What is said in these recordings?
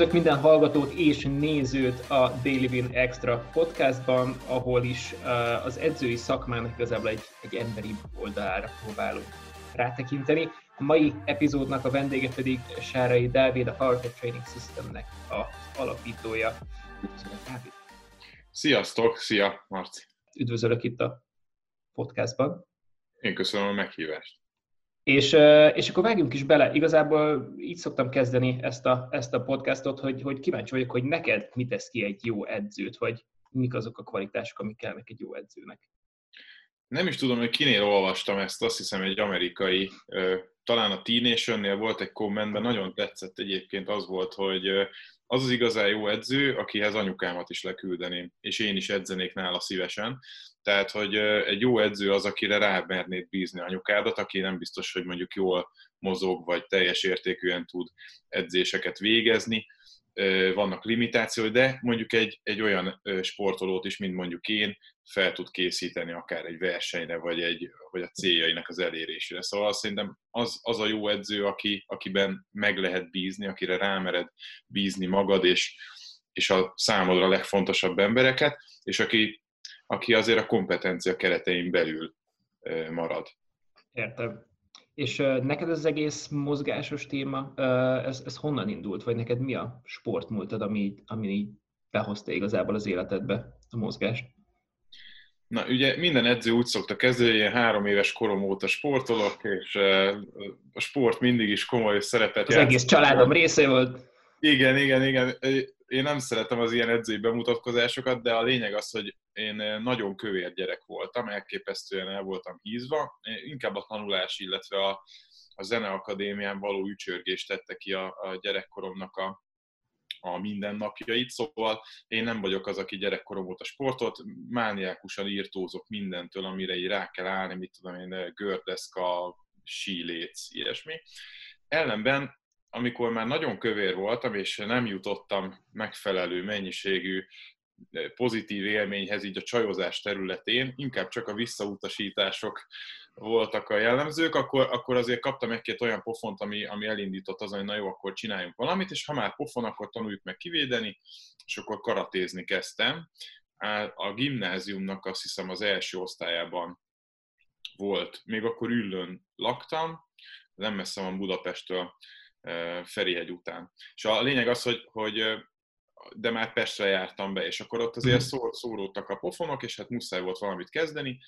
Üdvözlök minden hallgatót és nézőt a Daily Win Extra podcastban, ahol is uh, az edzői szakmának igazából egy, egy emberi oldalára próbálunk rátekinteni. A mai epizódnak a vendége pedig Sárai Dávid, a Power Training Systemnek az alapítója. Üdvözlök, Dávid! Sziasztok! Szia, Marci! Üdvözlök itt a podcastban. Én köszönöm a meghívást. És, és akkor vágjunk is bele. Igazából így szoktam kezdeni ezt a, ezt a podcastot, hogy, hogy kíváncsi vagyok, hogy neked mit tesz ki egy jó edzőt, vagy mik azok a kvalitások, amik kellnek egy jó edzőnek. Nem is tudom, hogy kinél olvastam ezt, azt hiszem egy amerikai, talán a T-Nation-nél volt egy kommentben, nagyon tetszett egyébként az volt, hogy az az igazán jó edző, akihez anyukámat is leküldeném, és én is edzenék nála szívesen. Tehát, hogy egy jó edző az, akire rámernéd bízni anyukádat, aki nem biztos, hogy mondjuk jól mozog, vagy teljes értékűen tud edzéseket végezni, vannak limitációi, de mondjuk egy, egy olyan sportolót is, mint mondjuk én, fel tud készíteni akár egy versenyre, vagy, egy, vagy a céljainak az elérésére. Szóval szerintem az, az a jó edző, aki, akiben meg lehet bízni, akire rámered bízni magad, és, és a számodra legfontosabb embereket, és aki, aki azért a kompetencia keretein belül marad. Értem. És neked az egész mozgásos téma, ez, ez honnan indult, vagy neked mi a sportmúltad, ami, ami így behozta igazából az életedbe a mozgást? Na, ugye minden edző úgy szokta kezdeni, ilyen három éves korom óta sportolok, és a sport mindig is komoly szerepet Az egész családom része volt. Igen, igen, igen. Én nem szeretem az ilyen edzői bemutatkozásokat, de a lényeg az, hogy én nagyon kövér gyerek voltam, elképesztően el voltam hízva. Inkább a tanulás, illetve a, a zeneakadémián való ücsörgést tette ki a, a gyerekkoromnak a, a mindennapjait, szóval én nem vagyok az, aki gyerekkorom óta sportot, mániákusan írtózok mindentől, amire így rá kell állni, mit tudom én, gördeszka, síléc, ilyesmi. Ellenben amikor már nagyon kövér voltam, és nem jutottam megfelelő mennyiségű eh, pozitív élményhez így a csajozás területén, inkább csak a visszautasítások voltak a jellemzők, akkor, akkor azért kaptam egy-két olyan pofont, ami, ami elindított azon, hogy na jó, akkor csináljunk valamit, és ha már pofon, akkor tanuljuk meg kivédeni, és akkor karatézni kezdtem. A gimnáziumnak azt hiszem az első osztályában volt, még akkor Üllön laktam, nem messze van Budapesttől, Ferihegy után. És a lényeg az, hogy, hogy de már Pestre jártam be, és akkor ott azért mhm. szó, szóródtak a pofonok, és hát muszáj volt valamit kezdeni,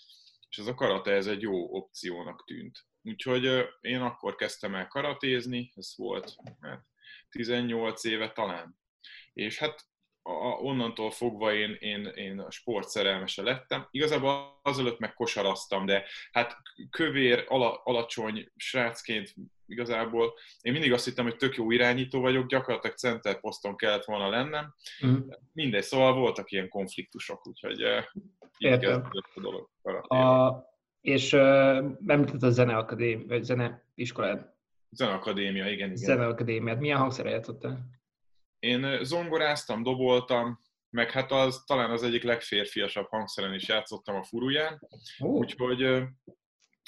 és ez a karate ez egy jó opciónak tűnt. Úgyhogy én akkor kezdtem el karatézni, ez volt hát 18 éve talán. És hát a, onnantól fogva én, én, én a sport szerelmese lettem. Igazából azelőtt meg kosaraztam, de hát kövér, ala, alacsony srácként igazából én mindig azt hittem, hogy tök jó irányító vagyok, gyakorlatilag center poszton kellett volna lennem. Mm. Mindegy, szóval voltak ilyen konfliktusok, úgyhogy így kezdődött a dolog. A, és uh, említett a zeneakadémia, vagy zeneiskolát. Zeneakadémia, igen, igen. Zeneakadémiát. Milyen hangszere játszottál? Én zongoráztam, doboltam, meg hát az talán az egyik legférfiasabb hangszeren is játszottam a furuján, oh. úgyhogy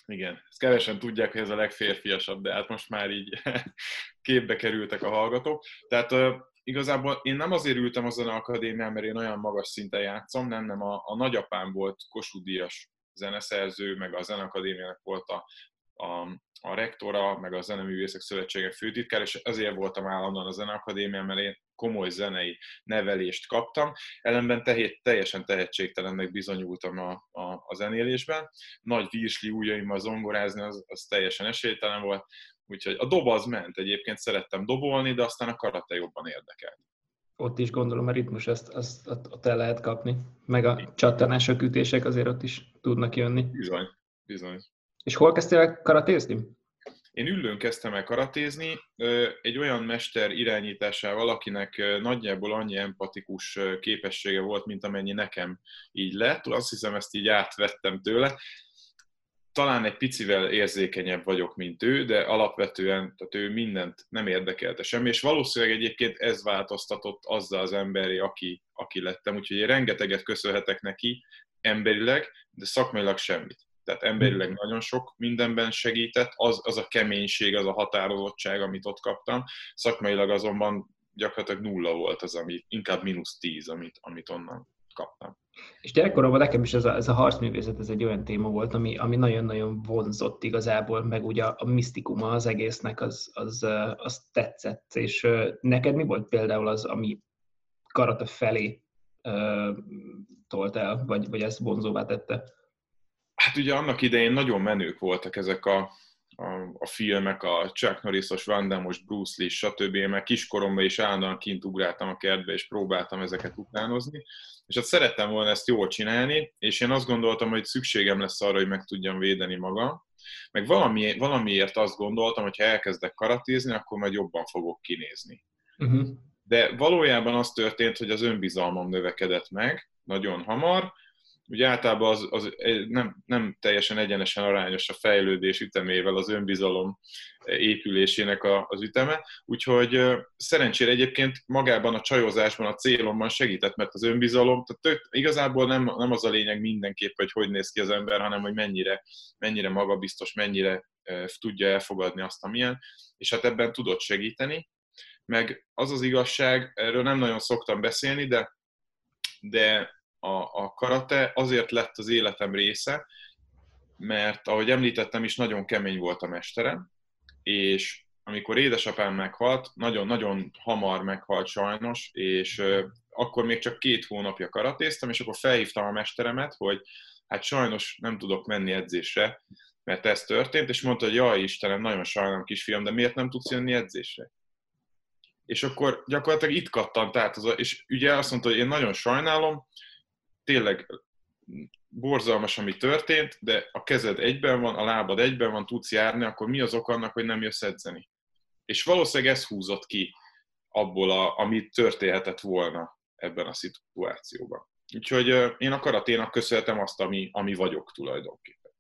igen, ezt kevesen tudják, hogy ez a legférfiasabb, de hát most már így képbe kerültek a hallgatók. Tehát uh, igazából én nem azért ültem a zeneakadémián, mert én olyan magas szinten játszom, nem, nem, a, a nagyapám volt Kossuth Díjas zeneszerző, meg a zeneakadémiának volt a, a, a rektora, meg a Zeneművészek Szövetsége főtitkár, és azért voltam állandóan a Zeneakadémián, mert én komoly zenei nevelést kaptam. Ellenben teljesen tehetségtelennek bizonyultam a, a, a zenélésben. Nagy virsli ujjaimmal zongorázni, az, az teljesen esélytelen volt. Úgyhogy a dob az ment. Egyébként szerettem dobolni, de aztán a karate jobban érdekelt. Ott is gondolom a ritmus, ezt, azt ott el lehet kapni. Meg a csattanások, ütések azért ott is tudnak jönni. Bizony, bizony. És hol kezdtél el karatézni? Én üllőn kezdtem el karatézni, egy olyan mester irányításával, akinek nagyjából annyi empatikus képessége volt, mint amennyi nekem így lett. Azt hiszem, ezt így átvettem tőle. Talán egy picivel érzékenyebb vagyok, mint ő, de alapvetően tehát ő mindent nem érdekelte semmi, és valószínűleg egyébként ez változtatott azzal az emberi, aki, aki lettem. Úgyhogy én rengeteget köszönhetek neki emberileg, de szakmailag semmit tehát emberileg nagyon sok mindenben segített, az, az a keménység, az a határozottság, amit ott kaptam. Szakmailag azonban gyakorlatilag nulla volt az, ami inkább mínusz tíz, amit, amit onnan kaptam. És gyerekkoromban nekem is ez a, ez a harcművészet, ez egy olyan téma volt, ami, ami nagyon-nagyon vonzott igazából, meg ugye a, a misztikuma az egésznek, az, az, az tetszett. És neked mi volt például az, ami karata felé uh, tolt el, vagy, vagy ezt vonzóvá tette? Hát ugye annak idején nagyon menők voltak ezek a, a, a filmek, a Chuck Norris-os, Van Damme-os, Bruce Lee, stb. Én már kiskoromban is állandóan kint ugráltam a kertbe, és próbáltam ezeket utánozni. És hát szerettem volna ezt jól csinálni, és én azt gondoltam, hogy szükségem lesz arra, hogy meg tudjam védeni magam. Meg valami, valamiért azt gondoltam, hogy ha elkezdek karatézni, akkor majd jobban fogok kinézni. Uh-huh. De valójában az történt, hogy az önbizalmam növekedett meg nagyon hamar, ugye általában az, az nem, nem teljesen egyenesen arányos a fejlődés ütemével az önbizalom épülésének a, az üteme, úgyhogy szerencsére egyébként magában a csajozásban, a célomban segített, mert az önbizalom, tehát tök, igazából nem, nem az a lényeg mindenképp, hogy hogy néz ki az ember, hanem hogy mennyire, mennyire magabiztos, mennyire tudja elfogadni azt, amilyen, és hát ebben tudott segíteni, meg az az igazság, erről nem nagyon szoktam beszélni, de, de a, a karate azért lett az életem része, mert ahogy említettem is, nagyon kemény volt a mesterem, és amikor édesapám meghalt, nagyon-nagyon hamar meghalt sajnos, és akkor még csak két hónapja karatéztem, és akkor felhívtam a mesteremet, hogy hát sajnos nem tudok menni edzésre, mert ez történt, és mondta, hogy jaj Istenem, nagyon sajnálom kisfiam, de miért nem tudsz jönni edzésre? És akkor gyakorlatilag itt kattant át, az, és ugye azt mondta, hogy én nagyon sajnálom, tényleg borzalmas, ami történt, de a kezed egyben van, a lábad egyben van, tudsz járni, akkor mi az ok annak, hogy nem jössz edzeni? És valószínűleg ez húzott ki abból, a, ami történhetett volna ebben a szituációban. Úgyhogy én a karaténak köszönhetem azt, ami, ami vagyok tulajdonképpen.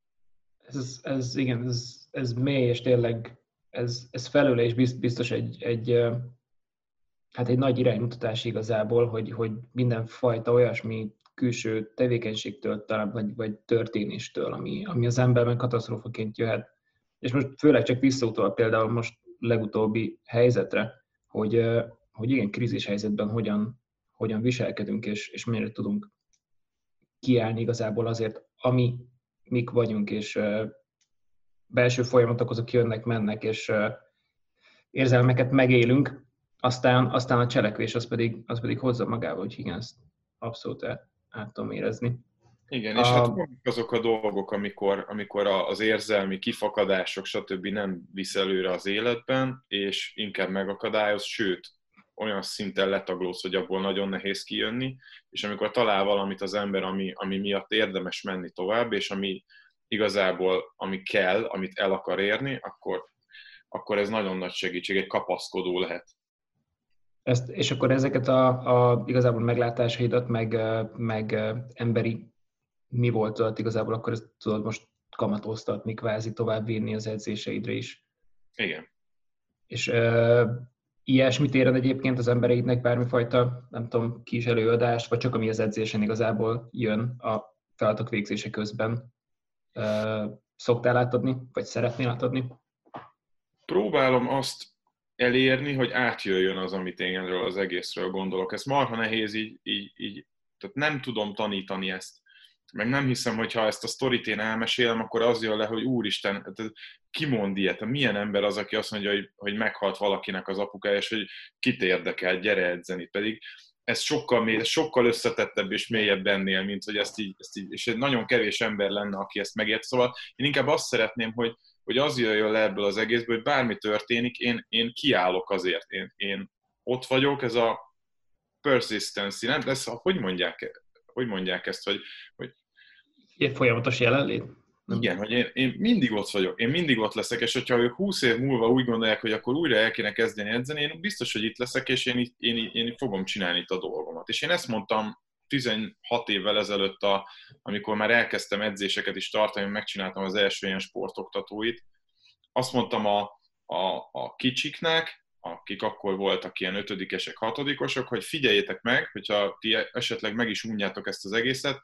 Ez, ez igen, ez, ez mély, és tényleg ez, ez felőle is biztos egy, egy, hát egy nagy iránymutatás igazából, hogy, hogy mindenfajta olyasmi külső tevékenységtől, talán, vagy, vagy történéstől, ami, ami az emberben katasztrófaként jöhet. És most főleg csak visszautol például most legutóbbi helyzetre, hogy, hogy igen, krízis helyzetben hogyan, hogyan viselkedünk, és, és mennyire tudunk kiállni igazából azért, ami mik vagyunk, és belső folyamatok azok jönnek, mennek, és érzelmeket megélünk, aztán, aztán a cselekvés az pedig, az pedig hozza magával, hogy igen, ezt abszolút el, át tudom érezni. Igen, és a... hát azok a dolgok, amikor, amikor az érzelmi kifakadások, stb. nem visz előre az életben, és inkább megakadályoz, sőt, olyan szinten letaglóz, hogy abból nagyon nehéz kijönni, és amikor talál valamit az ember, ami, ami miatt érdemes menni tovább, és ami igazából, ami kell, amit el akar érni, akkor, akkor ez nagyon nagy segítség, egy kapaszkodó lehet. Ezt, és akkor ezeket a, a igazából meglátásaidat, meg, meg emberi mi volt ott igazából, akkor ezt tudod most kamatoztatni, kvázi tovább vinni az edzéseidre is. Igen. És uh, ilyesmit éred egyébként az embereidnek bármifajta, nem tudom, kis előadást, vagy csak ami az edzésen igazából jön a feladatok végzése közben. Uh, szoktál átadni, vagy szeretnél átadni? Próbálom azt elérni, hogy átjöjjön az, amit én erről az egészről gondolok. Ez marha nehéz így, így, így tehát nem tudom tanítani ezt. Meg nem hiszem, hogy ha ezt a sztorit én elmesélem, akkor az jön le, hogy úristen, ki mond ilyet? Milyen ember az, aki azt mondja, hogy, hogy meghalt valakinek az apukája, és hogy kit érdekel, gyere edzeni. Pedig ez sokkal, mély, sokkal összetettebb és mélyebb ennél, mint hogy ezt így, ezt így, és nagyon kevés ember lenne, aki ezt megért. Szóval én inkább azt szeretném, hogy, hogy az jöjjön le ebből az egészből, hogy bármi történik, én, én kiállok azért. Én, én ott vagyok, ez a persistency, nem? Ez, hogy mondják, hogy mondják ezt, hogy, hogy Ilyen folyamatos jelenlét? Nem. Igen, hogy én, én mindig ott vagyok, én mindig ott leszek, és hogyha ők 20 év múlva úgy gondolják, hogy akkor újra el kéne kezdeni edzeni, én biztos, hogy itt leszek, és én, én, én, én fogom csinálni itt a dolgomat. És én ezt mondtam 16 évvel ezelőtt, a, amikor már elkezdtem edzéseket is tartani, megcsináltam az első ilyen sportoktatóit, azt mondtam a, a, a kicsiknek, akik akkor voltak ilyen ötödikesek, hatodikosok, hogy figyeljétek meg, hogyha ti esetleg meg is unjátok ezt az egészet,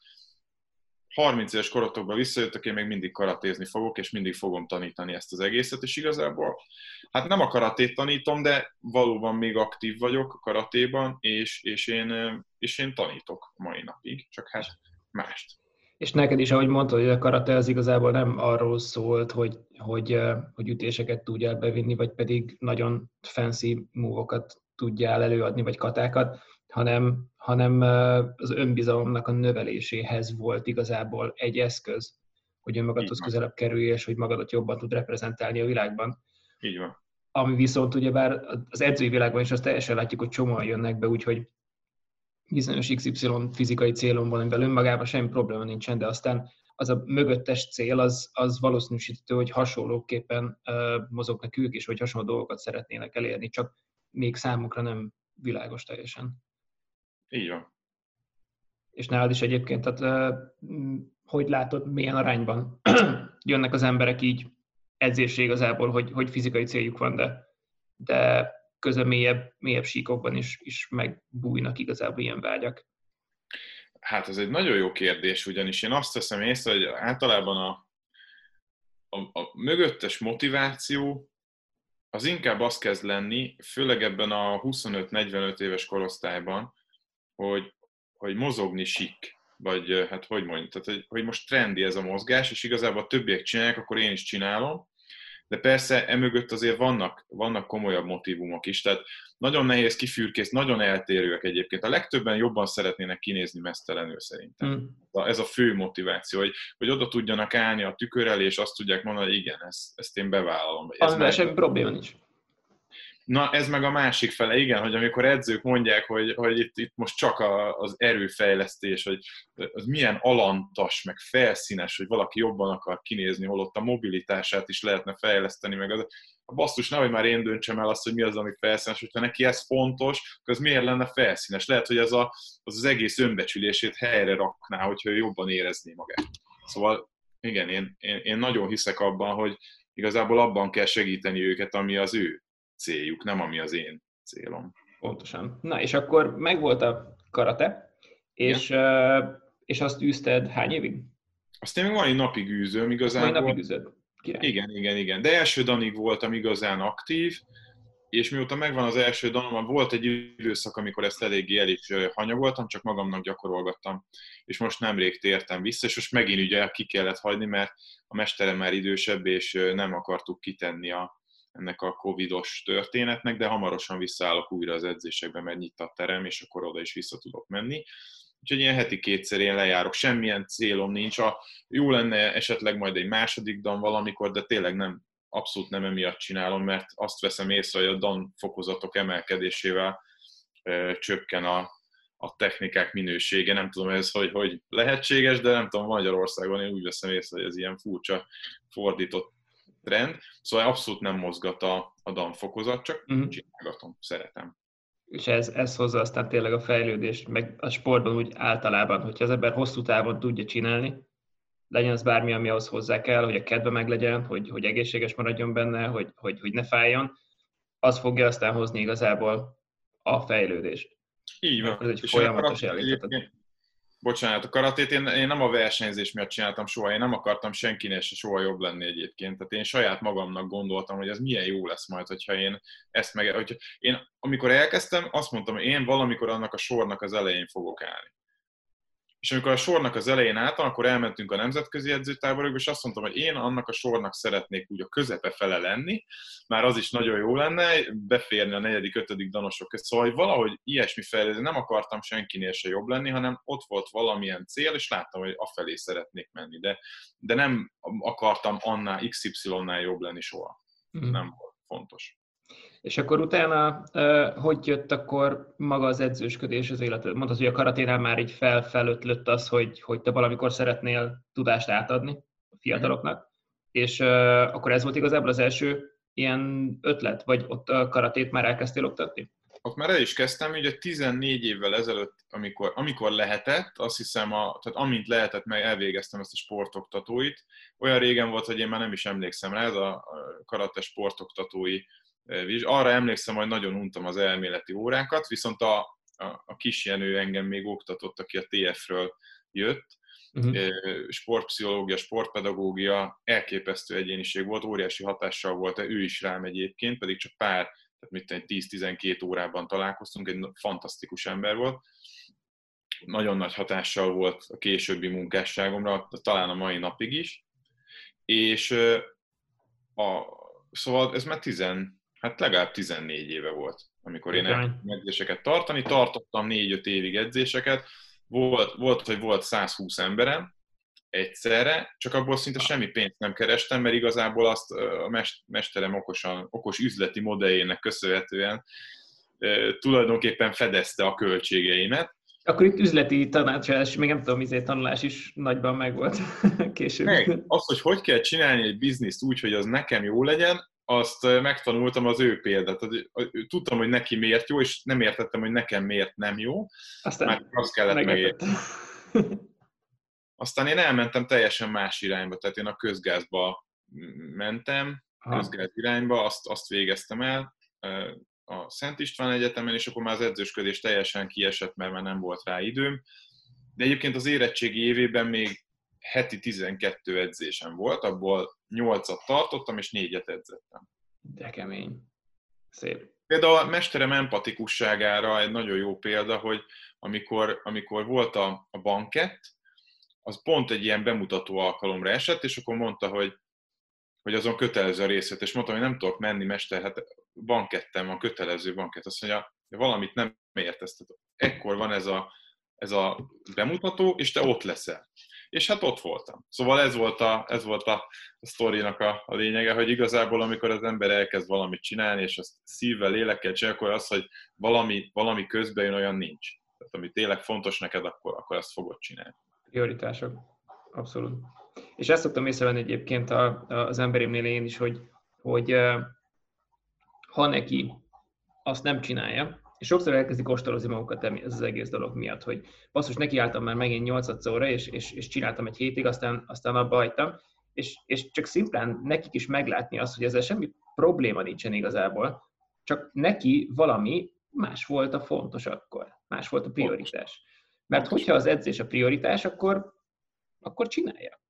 30 éves korotokban visszajöttök, én még mindig karatézni fogok, és mindig fogom tanítani ezt az egészet, és igazából hát nem a karatét tanítom, de valóban még aktív vagyok a karatéban, és, és, én, és én tanítok mai napig, csak hát mást. És neked is, ahogy mondtad, hogy a karate az igazából nem arról szólt, hogy, hogy, hogy ütéseket tudjál bevinni, vagy pedig nagyon fancy múvokat tudjál előadni, vagy katákat, hanem, hanem az önbizalomnak a növeléséhez volt igazából egy eszköz, hogy önmagadhoz közelebb kerülj, és hogy magadat jobban tud reprezentálni a világban. Így van. Ami viszont ugyebár az edzői világban is azt teljesen látjuk, hogy csomóan jönnek be, úgyhogy bizonyos XY fizikai célom van, amivel önmagában semmi probléma nincsen, de aztán az a mögöttes cél az, az valószínűsítő, hogy hasonlóképpen uh, mozognak ők, és hogy hasonló dolgokat szeretnének elérni, csak még számukra nem világos teljesen. Így van. És nálad is egyébként, tehát hogy látod, milyen arányban jönnek az emberek így edzésre igazából, hogy, hogy fizikai céljuk van, de, de közben mélyebb, mélyebb síkokban is, is megbújnak igazából ilyen vágyak? Hát ez egy nagyon jó kérdés, ugyanis én azt teszem észre, hogy általában a, a, a mögöttes motiváció az inkább az kezd lenni, főleg ebben a 25-45 éves korosztályban, hogy, hogy mozogni sik, vagy hát hogy mondjuk, tehát hogy, hogy most trendi ez a mozgás, és igazából a többiek csinálják, akkor én is csinálom, de persze emögött azért vannak, vannak komolyabb motivumok is, tehát nagyon nehéz kifürkész, nagyon eltérőek egyébként. A legtöbben jobban szeretnének kinézni mesztelenül szerintem. Mm. Ez a fő motiváció, hogy, hogy oda tudjanak állni a tükör elé, és azt tudják mondani, hogy igen, ezt, ezt én bevállalom. Ez meg... probléma nincs. Na, ez meg a másik fele, igen, hogy amikor edzők mondják, hogy, hogy itt, itt most csak a, az erőfejlesztés, hogy az milyen alantas, meg felszínes, hogy valaki jobban akar kinézni, holott a mobilitását is lehetne fejleszteni, meg az, a basszus, nehogy már én döntsem el azt, hogy mi az, ami felszínes, hogyha neki ez fontos, akkor az miért lenne felszínes? Lehet, hogy ez a, az, az egész önbecsülését helyre rakná, hogyha ő jobban érezné magát. Szóval igen, én, én, én nagyon hiszek abban, hogy igazából abban kell segíteni őket, ami az ő céljuk, nem ami az én célom. Pontosan. Na, és akkor megvolt a karate, és, uh, és azt űzted hány évig? Azt én még mai napig űzöm igazából. Mai napig űzöd. Király. Igen, igen, igen. De első danig voltam igazán aktív, és mióta megvan az első danom, volt egy időszak, amikor ezt eléggé el is hanyagoltam, csak magamnak gyakorolgattam, és most nemrég tértem vissza, és most megint ugye ki kellett hagyni, mert a mesterem már idősebb, és nem akartuk kitenni a, ennek a covidos történetnek, de hamarosan visszaállok újra az edzésekbe, mert nyit a terem, és akkor oda is vissza tudok menni. Úgyhogy ilyen heti kétszer én lejárok, semmilyen célom nincs. A, jó lenne esetleg majd egy második dan valamikor, de tényleg nem, abszolút nem emiatt csinálom, mert azt veszem észre, hogy a dan fokozatok emelkedésével ö, csökken a, a technikák minősége. Nem tudom ez, hogy, hogy lehetséges, de nem tudom, Magyarországon én úgy veszem észre, hogy ez ilyen furcsa fordított trend, szóval abszolút nem mozgat a, a DAM fokozat, csak uh-huh. csinálgatom, szeretem. És ez, ez hozza aztán tényleg a fejlődést, meg a sportban úgy általában, hogyha az ember hosszú távon tudja csinálni, legyen az bármi, ami ahhoz hozzá kell, hogy a kedve meg legyen, hogy, hogy egészséges maradjon benne, hogy, hogy, hogy ne fájjon, az fogja aztán hozni igazából a fejlődést. Így van. Ez egy és folyamatos elégítet bocsánat, a karatét én, én nem a versenyzés miatt csináltam soha, én nem akartam senkinél se soha jobb lenni egyébként. Tehát én saját magamnak gondoltam, hogy ez milyen jó lesz majd, hogyha én ezt meg... Hogyha én amikor elkezdtem, azt mondtam, hogy én valamikor annak a sornak az elején fogok állni. És amikor a sornak az elején álltam, akkor elmentünk a nemzetközi edzőtáborokba, és azt mondtam, hogy én annak a sornak szeretnék úgy a közepe fele lenni, már az is nagyon jó lenne, beférni a negyedik, ötödik danosok között. Szóval, hogy valahogy ilyesmi fejlődni, nem akartam senkinél se jobb lenni, hanem ott volt valamilyen cél, és láttam, hogy afelé szeretnék menni. De, de nem akartam annál, XY-nál jobb lenni soha. Mm. Nem volt fontos. És akkor utána, hogy jött akkor maga az edzősködés az életed? Mondtad, hogy a karaténál már így felfelötlött az, hogy, hogy te valamikor szeretnél tudást átadni a fiataloknak, és akkor ez volt igazából az első ilyen ötlet, vagy ott a karatét már elkezdtél oktatni? Ott már el is kezdtem, ugye 14 évvel ezelőtt, amikor, amikor lehetett, azt hiszem, a, tehát amint lehetett, meg elvégeztem ezt a sportoktatóit. Olyan régen volt, hogy én már nem is emlékszem rá, ez a karate sportoktatói arra emlékszem, hogy nagyon untam az elméleti órákat, viszont a, a, a kis Jenő engem még oktatott, aki a TF-ről jött, uh-huh. sportpszichológia, sportpedagógia, elképesztő egyéniség volt, óriási hatással volt, ő is rám egyébként, pedig csak pár, tehát mit 10-12 órában találkoztunk, egy fantasztikus ember volt. Nagyon nagy hatással volt a későbbi munkásságomra, talán a mai napig is. És a, szóval ez már 10, hát legalább 14 éve volt, amikor én elkezdtem edzéseket tartani. Tartottam 4-5 évig edzéseket, volt, volt, hogy volt 120 emberem egyszerre, csak abból szinte semmi pénzt nem kerestem, mert igazából azt a mesterem okosan, okos üzleti modelljének köszönhetően tulajdonképpen fedezte a költségeimet. Akkor itt üzleti tanácsadás, még nem tudom, izé tanulás is nagyban megvolt később. Meg, az, hogy hogy kell csinálni egy bizniszt úgy, hogy az nekem jó legyen, azt megtanultam az ő példát. Tudtam, hogy neki miért jó, és nem értettem, hogy nekem miért nem jó. Aztán mert azt kellett megérteni. Aztán én elmentem teljesen más irányba, tehát én a közgázba mentem, Aha. közgáz irányba, azt, azt végeztem el a Szent István Egyetemen, és akkor már az edzősködés teljesen kiesett, mert már nem volt rá időm. De egyébként az érettségi évében még heti 12 edzésem volt, abból 8-at tartottam, és 4-et edzettem. De kemény. Szép. Például a mesterem empatikusságára egy nagyon jó példa, hogy amikor, amikor volt a, a bankett, az pont egy ilyen bemutató alkalomra esett, és akkor mondta, hogy, hogy azon kötelező a részlet, és mondtam, hogy nem tudok menni, mester, hát bankettem van, kötelező bankett. Azt mondja, valamit nem értesz. Ekkor van ez a, ez a bemutató, és te ott leszel és hát ott voltam. Szóval ez volt a, ez volt a, a sztorinak a, a lényege, hogy igazából amikor az ember elkezd valamit csinálni, és azt szívvel, lélekkel csinál, akkor az, hogy valami, valami közben jön, olyan nincs. Tehát ami tényleg fontos neked, akkor, akkor azt fogod csinálni. Prioritások. Abszolút. És ezt szoktam észrevenni egyébként a, a, az emberimnél én is, hogy, hogy ha neki azt nem csinálja, és sokszor elkezdik ostorozni magukat ez az egész dolog miatt, hogy basszus, nekiálltam már megint 8 óra, és, és, és csináltam egy hétig, aztán, aztán abba hagytam, és, és csak szimplán nekik is meglátni azt, hogy ezzel semmi probléma nincsen igazából, csak neki valami más volt a fontos akkor, más volt a prioritás. Mert hogyha az edzés a prioritás, akkor, akkor csinálja.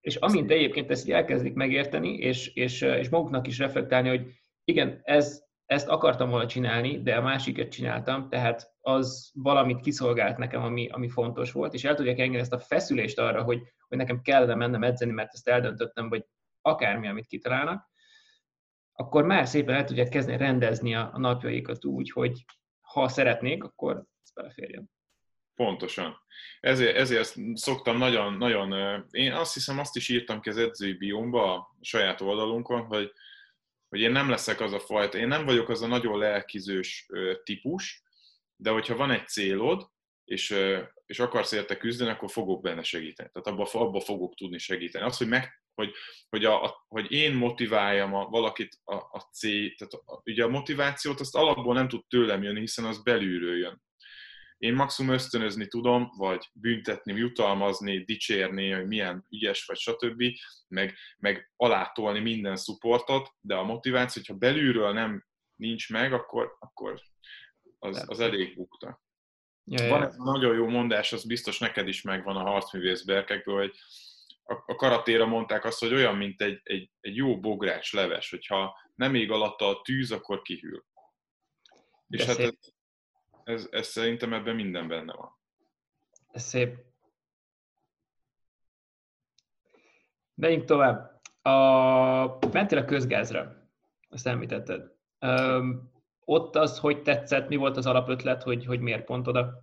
És amint egyébként ezt elkezdik megérteni, és, és, és maguknak is reflektálni, hogy igen, ez ezt akartam volna csinálni, de a másiket csináltam, tehát az valamit kiszolgált nekem, ami, ami fontos volt, és el tudják engedni ezt a feszülést arra, hogy, hogy nekem kellene mennem edzeni, mert ezt eldöntöttem, vagy akármi, amit kitalálnak, akkor már szépen el tudják kezdeni rendezni a, a napjaikat úgy, hogy ha szeretnék, akkor ez beleférjen. Pontosan. Ezért, ezért szoktam nagyon, nagyon, én azt hiszem, azt is írtam ki az edzői biomba a saját oldalunkon, hogy hogy én nem leszek az a fajta, én nem vagyok az a nagyon lelkizős típus, de hogyha van egy célod, és, és akarsz érte küzdeni, akkor fogok benne segíteni. Tehát abba, abba fogok tudni segíteni. Az, hogy, meg, hogy, hogy, a, a, hogy én motiváljam a, valakit a, a cél, tehát a, ugye a motivációt azt alapból nem tud tőlem jönni, hiszen az belülről jön. Én maximum ösztönözni tudom, vagy büntetni, jutalmazni, dicsérni, hogy milyen ügyes vagy, stb., meg, meg alátolni minden szupportot, de a motiváció, hogyha belülről nem nincs meg, akkor, akkor az, az elég bukta. Ja, van ez a nagyon jó mondás, az biztos neked is megvan a harcművész berkekből, hogy a, karatéra mondták azt, hogy olyan, mint egy, egy, egy jó bogrács leves, hogyha nem ég alatta a tűz, akkor kihűl. De És hát hát ez, ez, ez szerintem ebben minden benne van. Ez szép. Megyünk tovább. A, mentél a közgázra, azt említetted. Um, ott az, hogy tetszett, mi volt az alapötlet, hogy, hogy miért pont oda?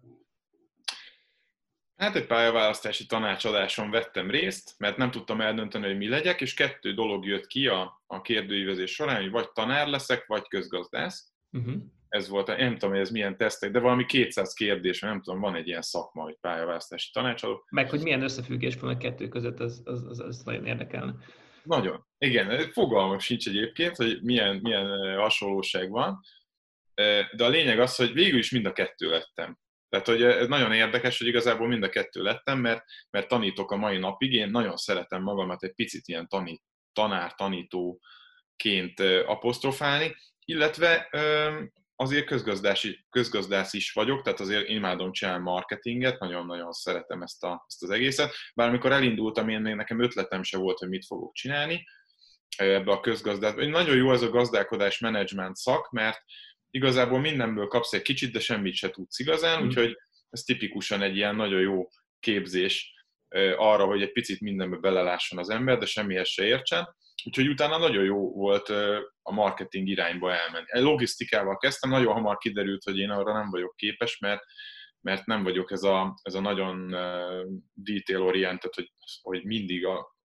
Hát egy pályaválasztási tanácsadáson vettem részt, mert nem tudtam eldönteni, hogy mi legyek, és kettő dolog jött ki a, a kérdőívezés során, hogy vagy tanár leszek, vagy közgazdász. Uh-huh ez volt, nem tudom, hogy ez milyen tesztek, de valami 200 kérdés, nem tudom, van egy ilyen szakma, hogy pályaválasztási tanácsadó. Meg, hogy milyen összefüggés van a kettő között, az, az, az, az nagyon érdekelne. Nagyon. Igen, fogalmam sincs egyébként, hogy milyen, milyen hasonlóság van, de a lényeg az, hogy végül is mind a kettő lettem. Tehát, hogy ez nagyon érdekes, hogy igazából mind a kettő lettem, mert, mert tanítok a mai napig, én nagyon szeretem magamat egy picit ilyen tanít, tanár, tanítóként apostrofálni, illetve azért közgazdási, közgazdász is vagyok, tehát azért imádom csinálni marketinget, nagyon-nagyon szeretem ezt, a, ezt az egészet. Bár amikor elindultam, én még nekem ötletem se volt, hogy mit fogok csinálni ebbe a közgazdát. Nagyon jó ez a gazdálkodás menedzsment szak, mert igazából mindenből kapsz egy kicsit, de semmit se tudsz igazán, mm. úgyhogy ez tipikusan egy ilyen nagyon jó képzés arra, hogy egy picit mindenbe belelásson az ember, de semmihez se értsen. Úgyhogy utána nagyon jó volt a marketing irányba elmenni. Logisztikával kezdtem, nagyon hamar kiderült, hogy én arra nem vagyok képes, mert, mert nem vagyok ez a, ez a nagyon detail-oriented, hogy, hogy mindig a,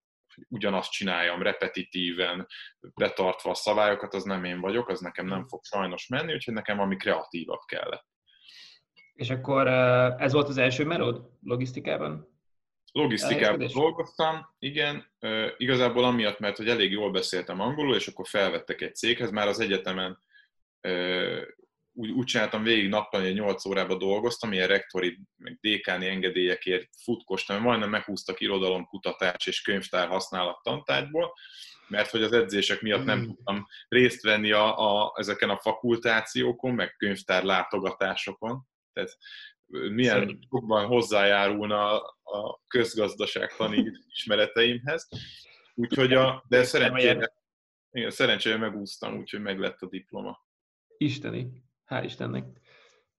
ugyanazt csináljam repetitíven, betartva a szabályokat, az nem én vagyok, az nekem nem fog sajnos menni, úgyhogy nekem valami kreatívabb kellett. És akkor ez volt az első melód logisztikában? Logisztikában dolgoztam, igen, igazából amiatt, mert hogy elég jól beszéltem angolul, és akkor felvettek egy céghez, már az egyetemen úgy, úgy csináltam végig nappal, hogy 8 órába dolgoztam, ilyen rektori, meg dékáni engedélyekért futkostam, majdnem meghúztak irodalomkutatás és könyvtár használat tantárgyból, mert hogy az edzések miatt nem hmm. tudtam részt venni a, a, ezeken a fakultációkon, meg könyvtár látogatásokon. Tehát milyen jobban hozzájárulna a közgazdaságtani ismereteimhez. Úgyhogy a, de szerencsére, igen, szerencsére megúsztam, úgyhogy meg lett a diploma. Isteni, hál' Istennek.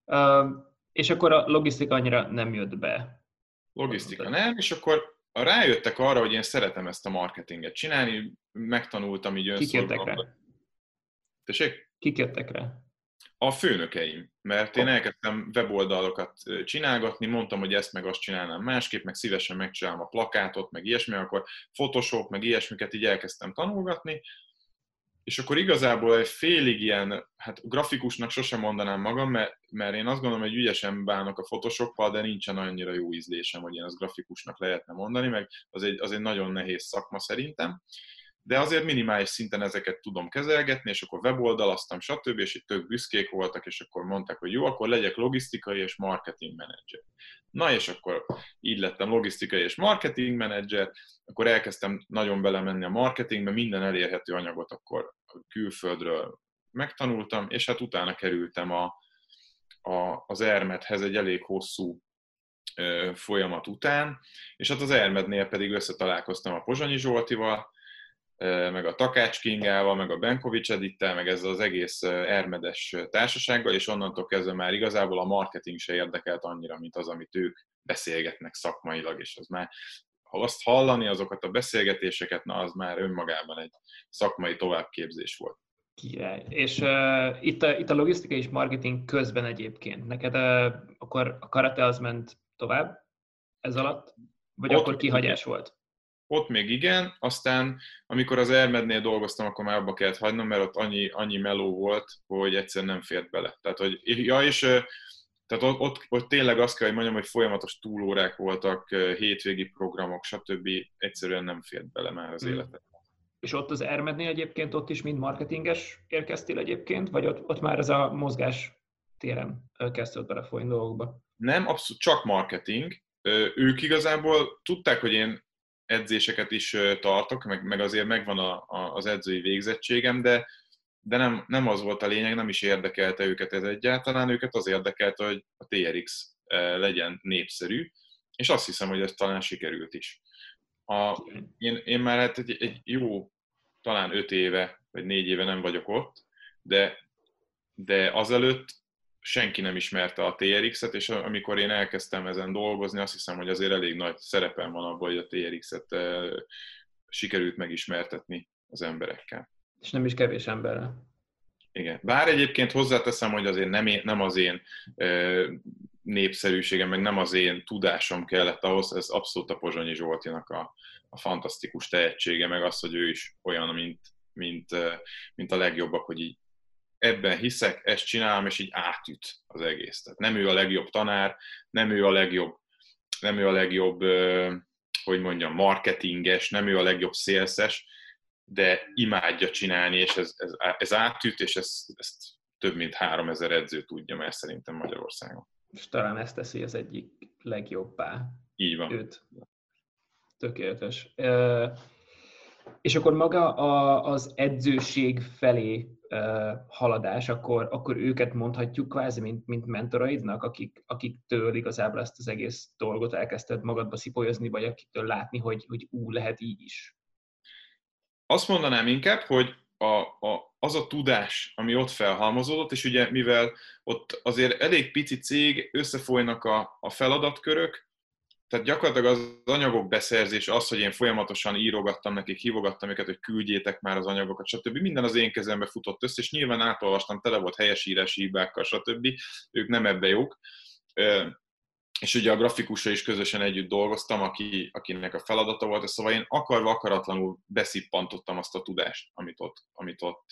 Uh, és akkor a logisztika annyira nem jött be. Logisztika nem, és akkor rájöttek arra, hogy én szeretem ezt a marketinget csinálni, megtanultam így önszorban. Kik jöttek rá? Tessék? Kik jöttek rá? A főnökeim, mert én elkezdtem weboldalokat csinálgatni, mondtam, hogy ezt meg azt csinálnám másképp, meg szívesen megcsinálom a plakátot, meg ilyesmi, akkor Photoshop, meg ilyesmiket így elkezdtem tanulgatni, és akkor igazából egy félig ilyen, hát grafikusnak sosem mondanám magam, mert, mert én azt gondolom, hogy ügyesen bánok a Photoshoppal, de nincsen annyira jó ízlésem, hogy én az grafikusnak lehetne mondani, meg az egy, az egy nagyon nehéz szakma szerintem de azért minimális szinten ezeket tudom kezelgetni, és akkor weboldalaztam, stb., és itt tök büszkék voltak, és akkor mondták, hogy jó, akkor legyek logisztikai és marketing menedzser. Na és akkor így lettem logisztikai és marketing menedzser, akkor elkezdtem nagyon belemenni a marketingbe, minden elérhető anyagot akkor külföldről megtanultam, és hát utána kerültem a, a, az Ermethez egy elég hosszú folyamat után, és hát az Ermednél pedig összetalálkoztam a Pozsonyi Zsoltival, meg a Takács Kingával, meg a Benkovics Edittel, meg ezzel az egész Ermedes társasággal, és onnantól kezdve már igazából a marketing se érdekelt annyira, mint az, amit ők beszélgetnek szakmailag, és az már, ha azt hallani, azokat a beszélgetéseket, na az már önmagában egy szakmai továbbképzés volt. Király. És uh, itt, a, itt a logisztika és marketing közben egyébként, neked uh, akkor a karate az ment tovább ez alatt? Vagy Ott akkor kihagyás volt? Ott még igen, aztán amikor az Ermednél dolgoztam, akkor már abba kellett hagynom, mert ott annyi, annyi meló volt, hogy egyszer nem fért bele. Tehát, hogy, ja, és tehát ott, ott, ott tényleg azt kell, hogy mondjam, hogy folyamatos túlórák voltak, hétvégi programok, stb. Egyszerűen nem fért bele már az hmm. életet. És ott az Ermednél egyébként ott is mind marketinges érkeztél egyébként, vagy ott, ott már ez a mozgás téren kezdett belefolyni dolgokba? Nem, abszolút csak marketing. Ők igazából tudták, hogy én edzéseket is tartok, meg, meg azért megvan a, a, az edzői végzettségem, de, de nem, nem az volt a lényeg, nem is érdekelte őket ez egyáltalán, őket az érdekelte, hogy a TRX legyen népszerű, és azt hiszem, hogy ez talán sikerült is. A, én, én már hát egy, egy jó, talán öt éve, vagy négy éve nem vagyok ott, de, de azelőtt senki nem ismerte a TRX-et, és amikor én elkezdtem ezen dolgozni, azt hiszem, hogy azért elég nagy szerepem van abban, hogy a TRX-et sikerült megismertetni az emberekkel. És nem is kevés emberrel. Igen. Bár egyébként hozzáteszem, hogy azért nem, én, nem az én népszerűségem, meg nem az én tudásom kellett ahhoz, ez abszolút a Pozsonyi Zsoltinak a, a fantasztikus tehetsége, meg az, hogy ő is olyan, mint, mint, mint a legjobbak, hogy így ebben hiszek, ezt csinálom, és így átüt az egész. Tehát nem ő a legjobb tanár, nem ő a legjobb, nem ő a legjobb, hogy mondjam, marketinges, nem ő a legjobb szélszes, de imádja csinálni, és ez, ez, ez átüt, és ezt, ezt több mint 3000 edző tudja mert szerintem Magyarországon. És talán ezt teszi az egyik legjobbá. Így van. Őt. Tökéletes. És akkor maga a, az edzőség felé haladás, akkor, akkor őket mondhatjuk kvázi, mint, mint mentoraidnak, akik, akiktől igazából ezt az egész dolgot elkezdted magadba szipolyozni, vagy akiktől látni, hogy, hogy ú, lehet így is? Azt mondanám inkább, hogy a, a, az a tudás, ami ott felhalmozódott, és ugye mivel ott azért elég pici cég, összefolynak a, a feladatkörök, tehát gyakorlatilag az anyagok beszerzés, az, hogy én folyamatosan írogattam nekik, hívogattam őket, hogy küldjétek már az anyagokat, stb. Minden az én kezembe futott össze, és nyilván átolvastam, tele volt helyesírási hibákkal, stb. Ők nem ebbe jók és ugye a grafikusra is közösen együtt dolgoztam, aki, akinek a feladata volt, szóval én akarva akaratlanul beszippantottam azt a tudást, amit ott, amit ott,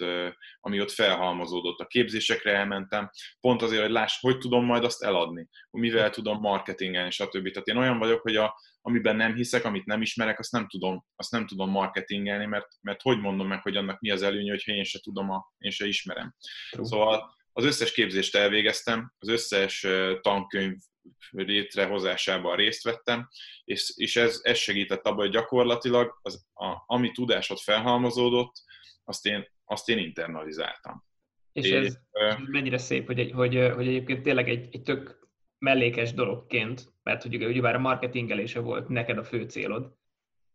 ami ott felhalmozódott. A képzésekre elmentem, pont azért, hogy láss, hogy tudom majd azt eladni, mivel tudom marketingelni, stb. Tehát én olyan vagyok, hogy a, amiben nem hiszek, amit nem ismerek, azt nem tudom, azt nem tudom marketingelni, mert, mert hogy mondom meg, hogy annak mi az előnye, hogyha én se tudom, a, én se ismerem. Szóval az összes képzést elvégeztem, az összes tankönyv létrehozásában részt vettem, és, és ez, ez segített abban, hogy gyakorlatilag az, a, ami tudásod felhalmozódott, azt én, azt én internalizáltam. És, és ez, ö... mennyire szép, hogy, egy, hogy, hogy egyébként tényleg egy, egy tök mellékes dologként, mert hogy ugye, ugyebár a marketingelése volt neked a fő célod,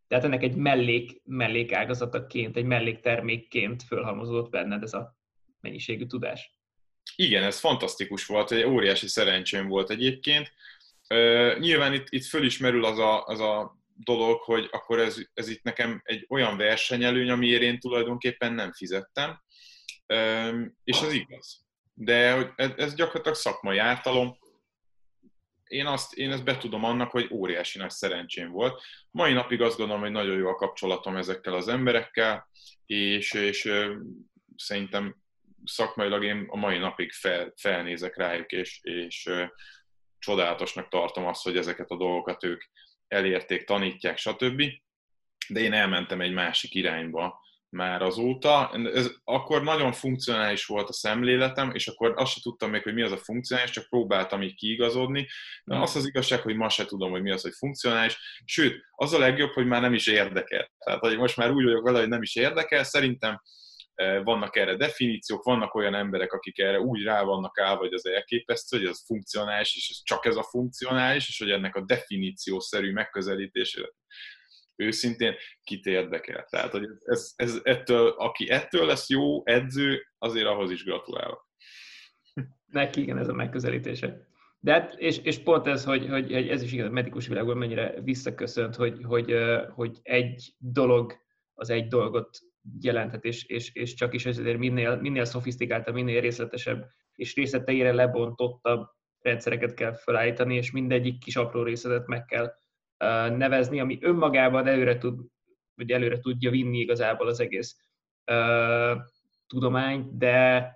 tehát ennek egy mellék, mellékágazataként, egy melléktermékként fölhalmozódott benned ez a mennyiségű tudás. Igen, ez fantasztikus volt, egy óriási szerencsém volt egyébként. Nyilván itt, itt fölismerül az a, az a dolog, hogy akkor ez, ez itt nekem egy olyan versenyelőny, amiért én tulajdonképpen nem fizettem, és az igaz. De ez, ez gyakorlatilag szakmai ártalom, én, azt, én ezt betudom annak, hogy óriási nagy szerencsém volt. Mai napig azt gondolom, hogy nagyon jó a kapcsolatom ezekkel az emberekkel, és, és szerintem szakmailag én a mai napig fel, felnézek rájuk, és, és csodálatosnak tartom azt, hogy ezeket a dolgokat ők elérték, tanítják, stb. De én elmentem egy másik irányba már azóta. Ez, akkor nagyon funkcionális volt a szemléletem, és akkor azt sem tudtam még, hogy mi az a funkcionális, csak próbáltam így kiigazodni. De az az igazság, hogy ma se tudom, hogy mi az, hogy funkcionális. Sőt, az a legjobb, hogy már nem is érdekel. Tehát, hogy most már úgy vagyok vele, hogy nem is érdekel. Szerintem vannak erre definíciók, vannak olyan emberek, akik erre úgy rá vannak állva, hogy az elképesztő, hogy ez funkcionális, és ez csak ez a funkcionális, és hogy ennek a definíciószerű megközelítésére őszintén kit érdekel. Tehát, hogy ez, ez ettől, aki ettől lesz jó edző, azért ahhoz is gratulálok. Neki igen, ez a megközelítése. De hát, és, és pont ez, hogy, hogy ez is igen, a medikus világban mennyire visszaköszönt, hogy, hogy, hogy egy dolog az egy dolgot jelenthet, és, és, és csak is ezért minél, minél szofisztikáltabb, minél részletesebb és részleteire lebontottabb rendszereket kell felállítani, és mindegyik kis apró részletet meg kell uh, nevezni, ami önmagában előre tud, vagy előre tudja vinni igazából az egész uh, tudományt, de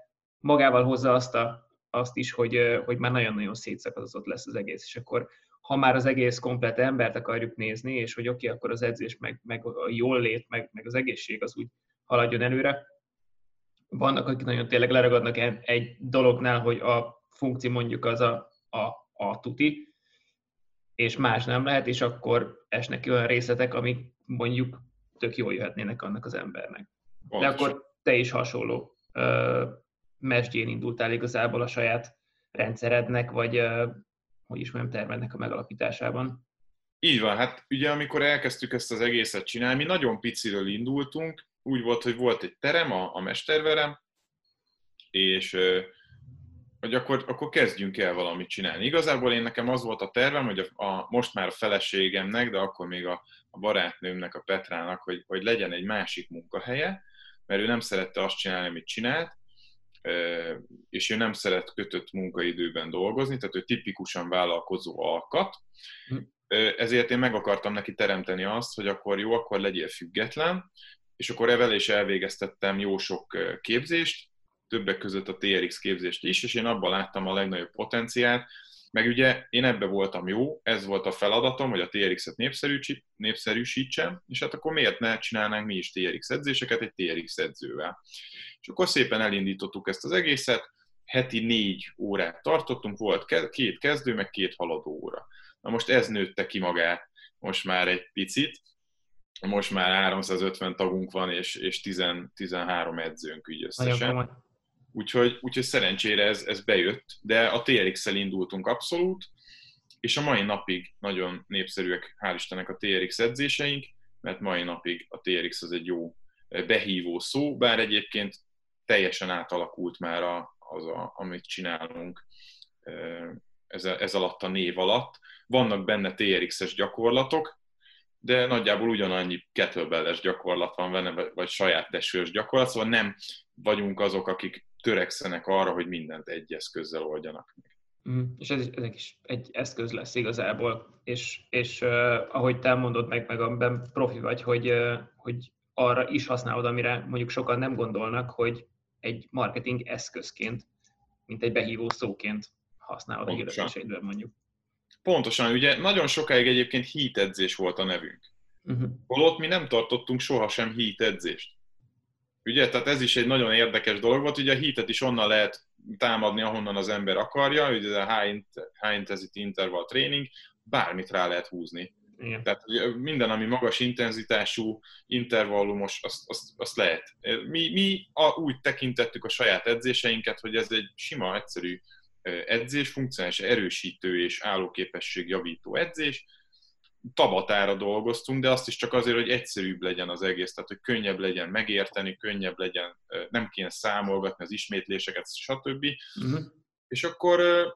magával hozza azt, a, azt is, hogy, hogy már nagyon-nagyon szétszakadozott lesz az egész, és akkor ha már az egész komplet embert akarjuk nézni, és hogy oké, okay, akkor az edzés, meg, meg a jól lét, meg, meg az egészség az úgy haladjon előre. Vannak, akik nagyon tényleg leragadnak egy dolognál, hogy a funkció mondjuk az a, a, a tuti, és más nem lehet, és akkor esnek ki olyan részletek, amik mondjuk tök jól jöhetnének annak az embernek. De akkor te is hasonló mesdjén indultál igazából a saját rendszerednek, vagy hogy is mondjam, tervednek a megalapításában. Így van, hát ugye amikor elkezdtük ezt az egészet csinálni, mi nagyon piciről indultunk, úgy volt, hogy volt egy terem, a, a mesterverem, és hogy akkor, akkor kezdjünk el valamit csinálni. Igazából én nekem az volt a tervem, hogy a, a most már a feleségemnek, de akkor még a, a barátnőmnek, a Petrának, hogy, hogy legyen egy másik munkahelye, mert ő nem szerette azt csinálni, amit csinált, és ő nem szeret kötött munkaidőben dolgozni, tehát ő tipikusan vállalkozó alkat, hm. ezért én meg akartam neki teremteni azt, hogy akkor jó, akkor legyél független, és akkor evel is elvégeztettem jó sok képzést, többek között a TRX képzést is, és én abban láttam a legnagyobb potenciált, meg ugye én ebbe voltam jó, ez volt a feladatom, hogy a TRX-et népszerűsítsem, és hát akkor miért ne csinálnánk mi is TRX edzéseket egy TRX edzővel. És akkor szépen elindítottuk ezt az egészet, heti négy órát tartottunk, volt két kezdő, meg két haladó óra. Na most ez nőtte ki magát most már egy picit, most már 350 tagunk van, és, és 10, 13 edzőnk így összesen. Úgyhogy, úgyhogy szerencsére ez, ez bejött, de a TRX-el indultunk abszolút, és a mai napig nagyon népszerűek, hál' Istennek a TRX edzéseink, mert mai napig a TRX az egy jó eh, behívó szó, bár egyébként teljesen átalakult már a, az, a, amit csinálunk eh, ez, ez alatt a név alatt. Vannak benne TRX-es gyakorlatok, de nagyjából ugyanannyi kettlebell gyakorlat van benne, vagy saját tesős gyakorlat, szóval nem vagyunk azok, akik törekszenek arra, hogy mindent egy eszközzel oldjanak meg. Mm, és ez, ezek is egy eszköz lesz igazából, és, és uh, ahogy te mondod meg, meg amiben profi vagy, hogy, uh, hogy arra is használod, amire mondjuk sokan nem gondolnak, hogy egy marketing eszközként, mint egy behívó szóként használod egy hirdetéseidben mondjuk. Pontosan, ugye nagyon sokáig egyébként heat edzés volt a nevünk. Uh-huh. Holott mi nem tartottunk sohasem heat edzést. Ugye, tehát ez is egy nagyon érdekes dolog volt, ugye a hitet is onnan lehet támadni, ahonnan az ember akarja, ugye a high, high intensity interval training, bármit rá lehet húzni. Igen. Tehát minden, ami magas intenzitású, intervallumos, azt, azt, azt lehet. Mi, mi a, úgy tekintettük a saját edzéseinket, hogy ez egy sima, egyszerű edzés, funkcionális erősítő és állóképesség javító edzés, tabatára dolgoztunk, de azt is csak azért, hogy egyszerűbb legyen az egész, tehát hogy könnyebb legyen megérteni, könnyebb legyen, nem kéne számolgatni az ismétléseket, stb. Uh-huh. És akkor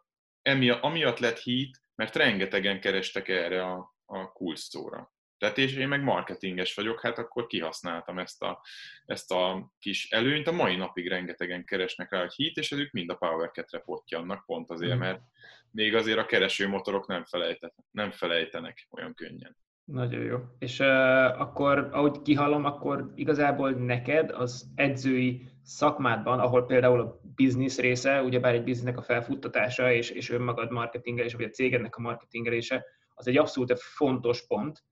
emiatt, amiatt lett hit, mert rengetegen kerestek erre a, a kulcsszóra. Tehát és én meg marketinges vagyok, hát akkor kihasználtam ezt a, ezt a kis előnyt. A mai napig rengetegen keresnek rá, hogy hit, és ők mind a Power Cat-re pottyannak, pont azért, mm. mert még azért a keresőmotorok nem, nem felejtenek olyan könnyen. Nagyon jó. És uh, akkor, ahogy kihallom, akkor igazából neked az edzői szakmádban, ahol például a biznisz része, ugyebár egy biznisznek a felfuttatása, és, és önmagad marketingelése, vagy a cégednek a marketingelése, az egy abszolút fontos pont,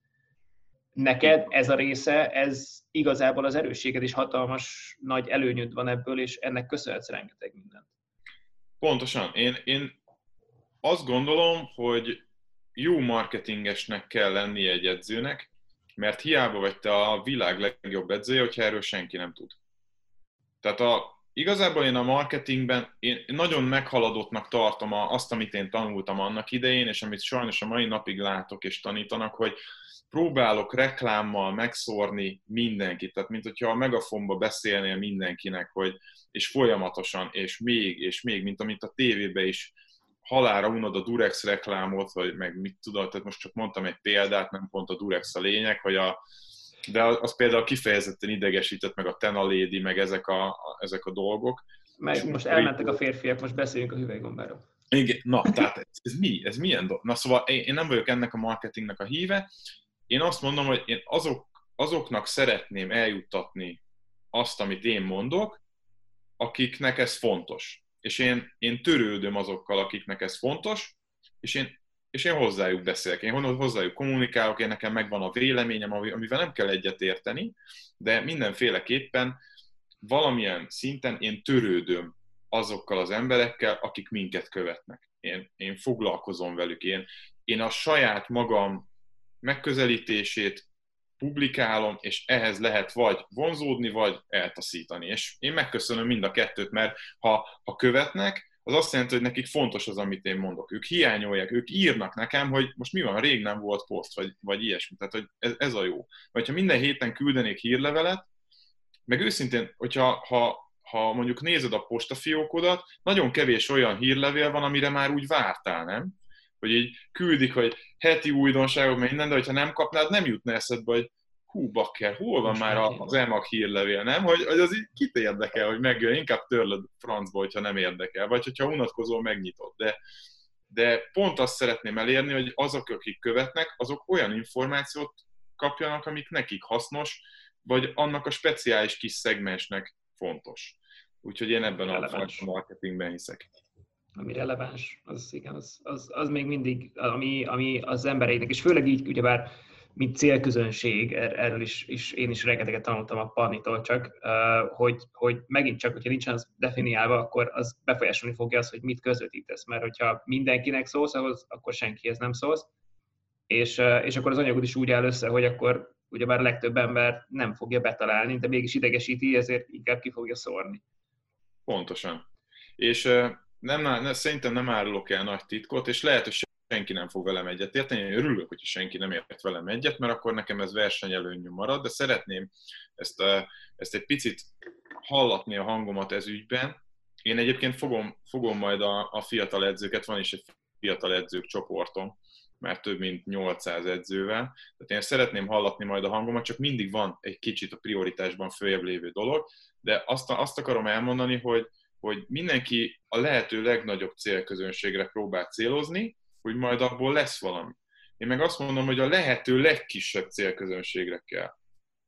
neked ez a része, ez igazából az erősséged is hatalmas nagy előnyöd van ebből, és ennek köszönhetsz rengeteg mindent. Pontosan. Én, én azt gondolom, hogy jó marketingesnek kell lennie egy edzőnek, mert hiába vagy te a világ legjobb edzője, hogyha erről senki nem tud. Tehát a, igazából én a marketingben én nagyon meghaladottnak tartom azt, amit én tanultam annak idején, és amit sajnos a mai napig látok és tanítanak, hogy próbálok reklámmal megszórni mindenkit, tehát mint hogyha a megafonba beszélnél mindenkinek, hogy, és folyamatosan, és még, és még, mint amit a tévébe is halára unod a Durex reklámot, vagy meg mit tudod, tehát most csak mondtam egy példát, nem pont a Durex a lényeg, hogy a, de az például kifejezetten idegesített, meg a Tenalédi, meg ezek a, a, ezek a dolgok. Meg most elmentek a férfiak, most beszéljünk a hüvelygombáról. Igen, na, tehát ez, ez mi? Ez milyen dolog? Na szóval én, én nem vagyok ennek a marketingnek a híve, én azt mondom, hogy én azok, azoknak szeretném eljuttatni azt, amit én mondok, akiknek ez fontos. És én, én törődöm azokkal, akiknek ez fontos, és én, és én hozzájuk beszélek, én hozzájuk kommunikálok, én nekem megvan a véleményem, amivel nem kell egyetérteni, de mindenféleképpen valamilyen szinten én törődöm azokkal az emberekkel, akik minket követnek. Én, én foglalkozom velük, én, én a saját magam megközelítését publikálom, és ehhez lehet vagy vonzódni, vagy eltaszítani. És én megköszönöm mind a kettőt, mert ha, ha követnek, az azt jelenti, hogy nekik fontos az, amit én mondok. Ők hiányolják, ők írnak nekem, hogy most mi van, rég nem volt poszt, vagy, vagy ilyesmi. Tehát, hogy ez, ez a jó. Vagy ha minden héten küldenék hírlevelet, meg őszintén, hogyha ha, ha mondjuk nézed a postafiókodat, nagyon kevés olyan hírlevél van, amire már úgy vártál, nem? Hogy így küldik, hogy heti újdonságok, minden, de hogyha nem kapnád, nem jutna eszedbe, hogy hú, bakker, hol van Most már az EMAG hírlevél, nem? Hogy, hogy az így kit érdekel, hogy megjön, inkább törlöd francba, hogyha nem érdekel, vagy hogyha unatkozol, megnyitod. De, de pont azt szeretném elérni, hogy azok, akik követnek, azok olyan információt kapjanak, amik nekik hasznos, vagy annak a speciális kis szegmensnek fontos. Úgyhogy én ebben a marketingben hiszek ami releváns, az igen, az, az, az még mindig, ami, ami az embereinek, és főleg így, ugyebár, mint célközönség, er, erről is, is én is rengeteget tanultam a Pannitól csak, hogy, hogy megint csak, hogyha nincsen az definiálva, akkor az befolyásolni fogja az, hogy mit közvetítesz, mert hogyha mindenkinek szólsz, ahhoz, akkor senkihez nem szólsz, és, és akkor az anyagod is úgy áll össze, hogy akkor ugyebár a legtöbb ember nem fogja betalálni, de mégis idegesíti, ezért inkább ki fogja szórni. Pontosan. És nem, nem, szerintem nem árulok el nagy titkot, és lehet, hogy senki nem fog velem egyet érteni. Én örülök, hogy senki nem ért velem egyet, mert akkor nekem ez versenyelőnyű marad, de szeretném ezt, ezt egy picit hallatni a hangomat ez ügyben. Én egyébként fogom, fogom majd a, a fiatal edzőket, van is egy fiatal edzők csoportom, már több mint 800 edzővel. Tehát én szeretném hallatni majd a hangomat, csak mindig van egy kicsit a prioritásban följebb lévő dolog, de azt, azt akarom elmondani, hogy, hogy mindenki a lehető legnagyobb célközönségre próbál célozni, hogy majd abból lesz valami. Én meg azt mondom, hogy a lehető legkisebb célközönségre kell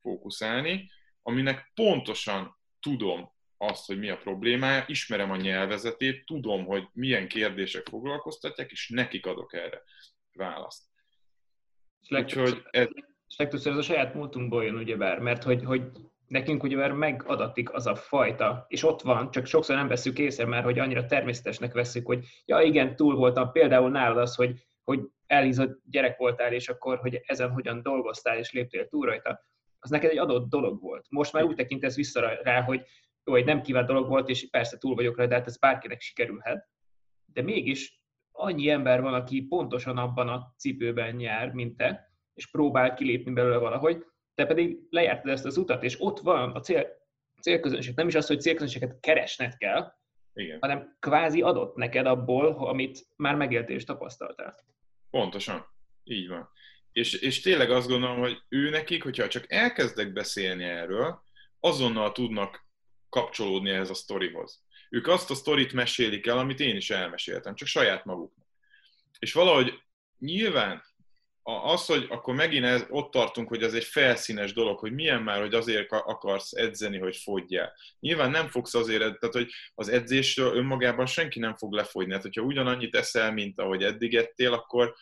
fókuszálni, aminek pontosan tudom azt, hogy mi a problémája, ismerem a nyelvezetét, tudom, hogy milyen kérdések foglalkoztatják, és nekik adok erre választ. És legtöbbször, ez... És legtöbbször ez a saját múltunkból jön, ugyebár, mert hogy, hogy nekünk ugyebár megadatik az a fajta, és ott van, csak sokszor nem veszük észre, mert hogy annyira természetesnek veszük, hogy ja igen, túl voltam, például nálad az, hogy, hogy elhízott gyerek voltál, és akkor, hogy ezen hogyan dolgoztál, és léptél túl rajta, az neked egy adott dolog volt. Most már úgy tekintesz vissza rá, hogy jó, egy nem kívánt dolog volt, és persze túl vagyok rá, de hát ez bárkinek sikerülhet. De mégis annyi ember van, aki pontosan abban a cipőben jár, mint te, és próbál kilépni belőle valahogy, te pedig lejártad ezt az utat, és ott van a cél, célközönség. Nem is az, hogy célközönséget keresned kell, Igen. hanem kvázi adott neked abból, amit már megéltél és tapasztaltál. Pontosan. Így van. És, és tényleg azt gondolom, hogy ő nekik, hogyha csak elkezdek beszélni erről, azonnal tudnak kapcsolódni ehhez a sztorihoz. Ők azt a sztorit mesélik el, amit én is elmeséltem, csak saját maguknak. És valahogy nyilván az, hogy akkor megint ez, ott tartunk, hogy ez egy felszínes dolog, hogy milyen már, hogy azért akarsz edzeni, hogy fogyjál. Nyilván nem fogsz azért, tehát hogy az edzésről önmagában senki nem fog lefogyni. Tehát, hogyha ugyanannyit eszel, mint ahogy eddig ettél, akkor,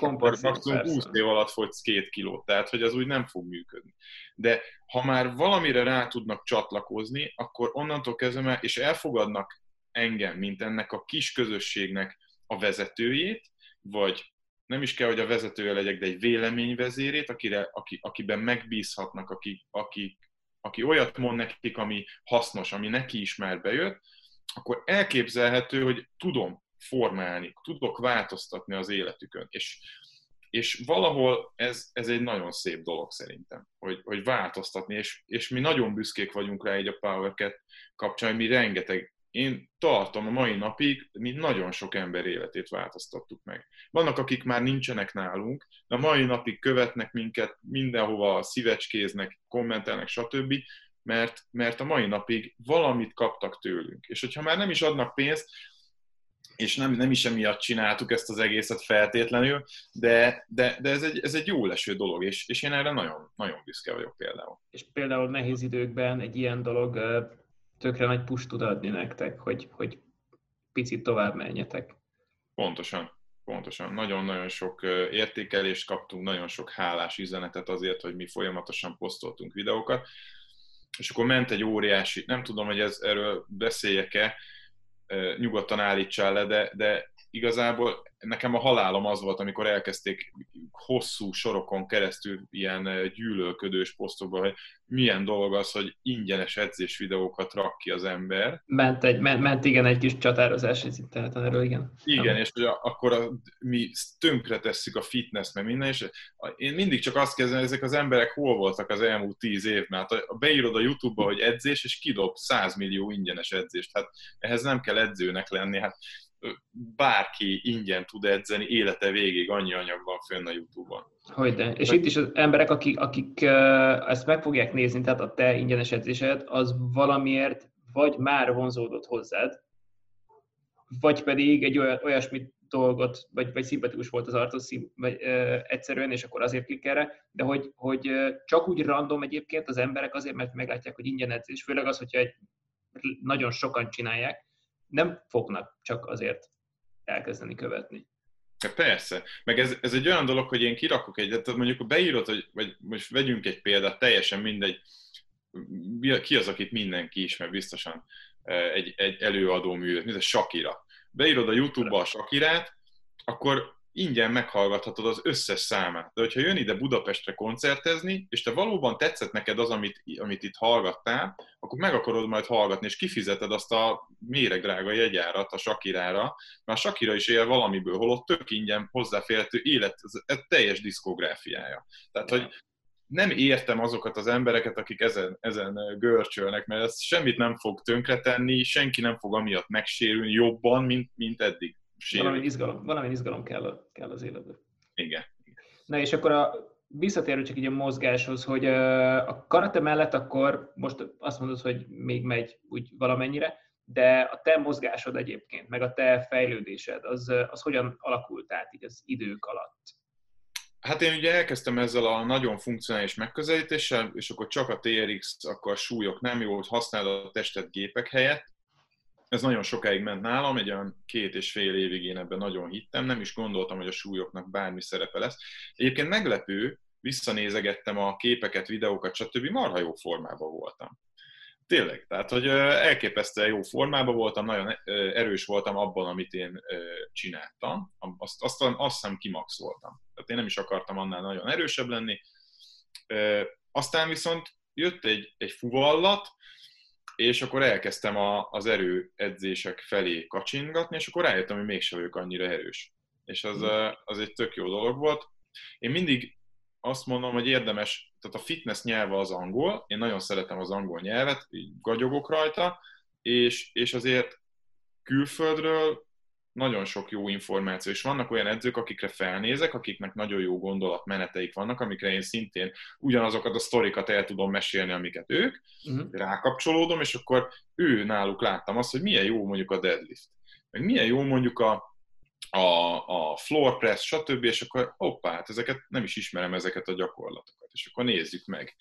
akkor maximum 20 év alatt fogysz két kilót. Tehát, hogy az úgy nem fog működni. De ha már valamire rá tudnak csatlakozni, akkor onnantól kezdve, és elfogadnak engem, mint ennek a kis közösségnek a vezetőjét, vagy nem is kell, hogy a vezetője legyek, de egy véleményvezérét, akire, aki, akiben megbízhatnak, aki, aki, aki olyat mond nekik, ami hasznos, ami neki is már bejött, akkor elképzelhető, hogy tudom formálni, tudok változtatni az életükön. És, és valahol ez, ez egy nagyon szép dolog szerintem, hogy, hogy változtatni, és, és mi nagyon büszkék vagyunk rá egy a PowerCat kapcsán, hogy mi rengeteg én tartom a mai napig, mi nagyon sok ember életét változtattuk meg. Vannak, akik már nincsenek nálunk, de a mai napig követnek minket, mindenhova szívecskéznek, kommentelnek, stb., mert, mert a mai napig valamit kaptak tőlünk. És hogyha már nem is adnak pénzt, és nem, nem is emiatt csináltuk ezt az egészet feltétlenül, de, de, de ez, egy, ez egy jó leső dolog, és, és én erre nagyon, nagyon büszke vagyok például. És például nehéz időkben egy ilyen dolog tökre nagy push tud adni nektek, hogy, hogy picit tovább menjetek. Pontosan, pontosan. Nagyon-nagyon sok értékelést kaptunk, nagyon sok hálás üzenetet azért, hogy mi folyamatosan posztoltunk videókat. És akkor ment egy óriási, nem tudom, hogy ez, erről beszéljek-e, nyugodtan állítsál le, de, de igazából nekem a halálom az volt, amikor elkezdték hosszú sorokon keresztül ilyen gyűlölködős posztokba, hogy milyen dolog az, hogy ingyenes edzés videókat rak ki az ember. Ment, egy, ment, ment igen egy kis csatározás az interneten erről, igen. Igen, és hogy akkor a, mi tönkre tesszük a fitness, meg minden, és én mindig csak azt kezdem, hogy ezek az emberek hol voltak az elmúlt tíz évben. Hát beírod a YouTube-ba, hogy edzés, és kidob 100 millió ingyenes edzést. Hát ehhez nem kell edzőnek lenni. Hát bárki ingyen tud edzeni, élete végig annyi anyag van fönn a Youtube-on. Hogyne. És itt is az emberek, akik, akik ezt meg fogják nézni, tehát a te ingyenes edzésed, az valamiért vagy már vonzódott hozzád, vagy pedig egy olyan, olyasmit dolgot, vagy, vagy szimpatikus volt az arcod vagy ö, egyszerűen, és akkor azért klik erre, de hogy, hogy csak úgy random egyébként az emberek azért, mert meglátják, hogy ingyen edzés, főleg az, hogyha egy, nagyon sokan csinálják, nem fognak csak azért elkezdeni követni. Persze, meg ez, ez egy olyan dolog, hogy én kirakok egyet, tehát mondjuk beírod, hogy, vagy most vegyünk egy példát, teljesen mindegy, ki az, akit mindenki ismer biztosan, egy, egy előadó mű, mint a Shakira. Beírod a YouTube-ba a Shakirát, akkor ingyen meghallgathatod az összes számát. De hogyha jön ide Budapestre koncertezni, és te valóban tetszett neked az, amit, amit itt hallgattál, akkor meg akarod majd hallgatni, és kifizeted azt a méregdrága jegyárat a Sakirára, mert a Sakira is él valamiből, holott tök ingyen hozzáférhető élet, ez teljes diszkográfiája. Tehát, hogy nem értem azokat az embereket, akik ezen, ezen görcsölnek, mert ez semmit nem fog tönkretenni, senki nem fog amiatt megsérülni jobban, mint, mint eddig. Valami izgalom, valami izgalom kell, kell az életbe. Igen. Na és akkor a, visszatérő csak így a mozgáshoz, hogy a karate mellett akkor most azt mondod, hogy még megy úgy valamennyire, de a te mozgásod egyébként, meg a te fejlődésed, az, az hogyan alakult át így az idők alatt? Hát én ugye elkezdtem ezzel a nagyon funkcionális megközelítéssel, és akkor csak a TRX, akkor a súlyok nem jó, hogy használod a testet gépek helyett. Ez nagyon sokáig ment nálam, egy olyan két és fél évig én ebben nagyon hittem, nem is gondoltam, hogy a súlyoknak bármi szerepe lesz. Egyébként meglepő, visszanézegettem a képeket, videókat, stb. marha jó formában voltam. Tényleg, tehát, hogy elképesztően jó formában voltam, nagyon erős voltam abban, amit én csináltam. Azt, azt, azt hiszem kimaxoltam. Tehát én nem is akartam annál nagyon erősebb lenni. Aztán viszont jött egy, egy fuvallat, és akkor elkezdtem a, az erőedzések felé kacsingatni, és akkor rájöttem, hogy mégsem vagyok annyira erős. És az, az egy tök jó dolog volt. Én mindig azt mondom, hogy érdemes, tehát a fitness nyelve az angol, én nagyon szeretem az angol nyelvet, így gagyogok rajta, és, és azért külföldről nagyon sok jó információ, és vannak olyan edzők, akikre felnézek, akiknek nagyon jó gondolatmeneteik vannak, amikre én szintén ugyanazokat a sztorikat el tudom mesélni, amiket ők, uh-huh. rákapcsolódom, és akkor ő náluk láttam azt, hogy milyen jó mondjuk a deadlift, meg milyen jó mondjuk a, a, a floor press, stb., és akkor hoppá, hát ezeket nem is ismerem ezeket a gyakorlatokat, és akkor nézzük meg.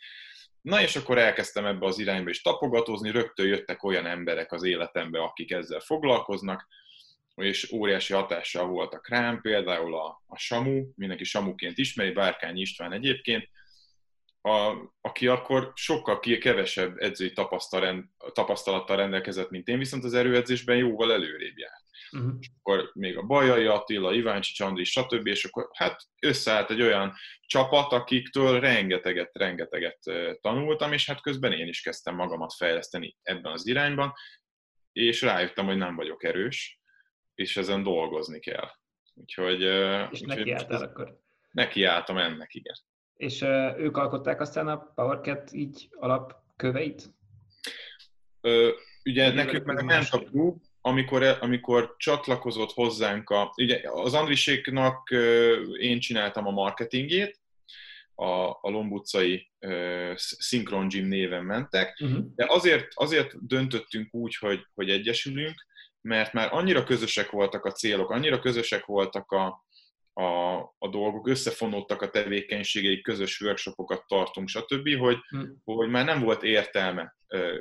Na és akkor elkezdtem ebbe az irányba is tapogatózni, rögtön jöttek olyan emberek az életembe, akik ezzel foglalkoznak, és óriási hatással voltak rám, például a, a Samu, mindenki Samuként ismeri, Bárkány István egyébként, a, aki akkor sokkal kevesebb edzői tapasztalattal rendelkezett, mint én, viszont az erőedzésben jóval előrébb járt. Uh-huh. És akkor még a Bajai Attila, Iváncsi Csandri, stb. És akkor hát összeállt egy olyan csapat, akiktől rengeteget, rengeteget tanultam, és hát közben én is kezdtem magamat fejleszteni ebben az irányban, és rájöttem, hogy nem vagyok erős, és ezen dolgozni kell. Úgyhogy... És nekiálltál akkor? Nekiálltam ennek, igen. És uh, ők alkották aztán a PowerCat így alapköveit? Ö, ugye nekünk meg nem kapjuk, amikor, amikor csatlakozott hozzánk, a, ugye az Andriséknak én csináltam a marketingét, a, a uh, Synchron Gym néven mentek, uh-huh. de azért, azért döntöttünk úgy, hogy, hogy egyesülünk, mert már annyira közösek voltak a célok, annyira közösek voltak a, a, a dolgok, összefonódtak a tevékenységeik, közös workshopokat tartunk, stb., hogy, hmm. hogy már nem volt értelme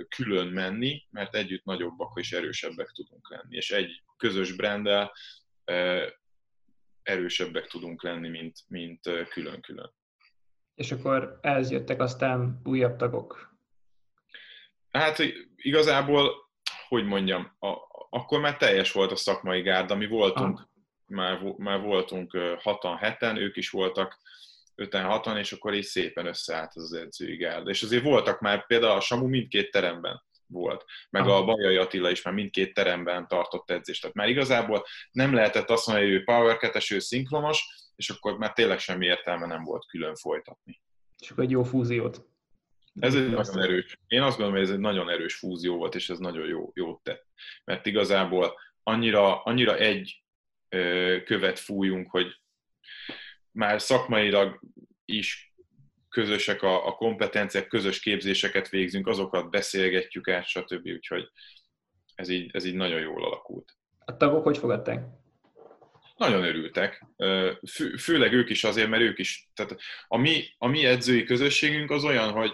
külön menni, mert együtt nagyobbak és erősebbek tudunk lenni, és egy közös branddel erősebbek tudunk lenni, mint, mint külön-külön. És akkor ez jöttek aztán újabb tagok? Hát igazából, hogy mondjam, a, akkor már teljes volt a szakmai gárda, mi voltunk, ah. már, már voltunk hatan, heten, ők is voltak öten, hatan, és akkor is szépen összeállt az, edzői gárda. És azért voltak már, például a Samu mindkét teremben volt, meg ah. a Bajai Attila is már mindkét teremben tartott edzést. Tehát már igazából nem lehetett azt mondani, hogy ő power ő szinkronos, és akkor már tényleg semmi értelme nem volt külön folytatni. És akkor egy jó fúziót ez egy nagyon erős. Én azt gondolom, hogy ez egy nagyon erős fúzió volt, és ez nagyon jó, jót tett. Mert igazából annyira, annyira egy követ fújunk, hogy már szakmailag is közösek a, a kompetenciák, közös képzéseket végzünk, azokat beszélgetjük át, stb. Úgyhogy ez így, ez így nagyon jól alakult. A tagok hogy fogadták? Nagyon örültek. Fő, főleg ők is azért, mert ők is, tehát a mi, a mi edzői közösségünk az olyan, hogy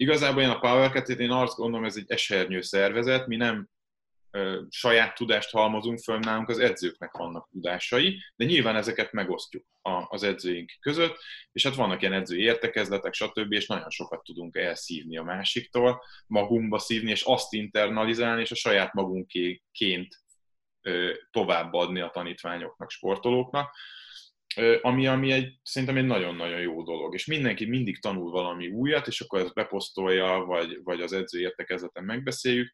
Igazából én a power én azt gondolom, ez egy esernyő szervezet, mi nem ö, saját tudást halmozunk föl, nálunk az edzőknek vannak tudásai, de nyilván ezeket megosztjuk a, az edzőink között, és hát vannak ilyen edzői értekezletek, stb., és nagyon sokat tudunk elszívni a másiktól, magunkba szívni, és azt internalizálni, és a saját magunkéként továbbadni a tanítványoknak, sportolóknak. Ami, ami egy, szerintem egy nagyon-nagyon jó dolog. És mindenki mindig tanul valami újat, és akkor ezt beposztolja, vagy, vagy az edző értekezleten megbeszéljük,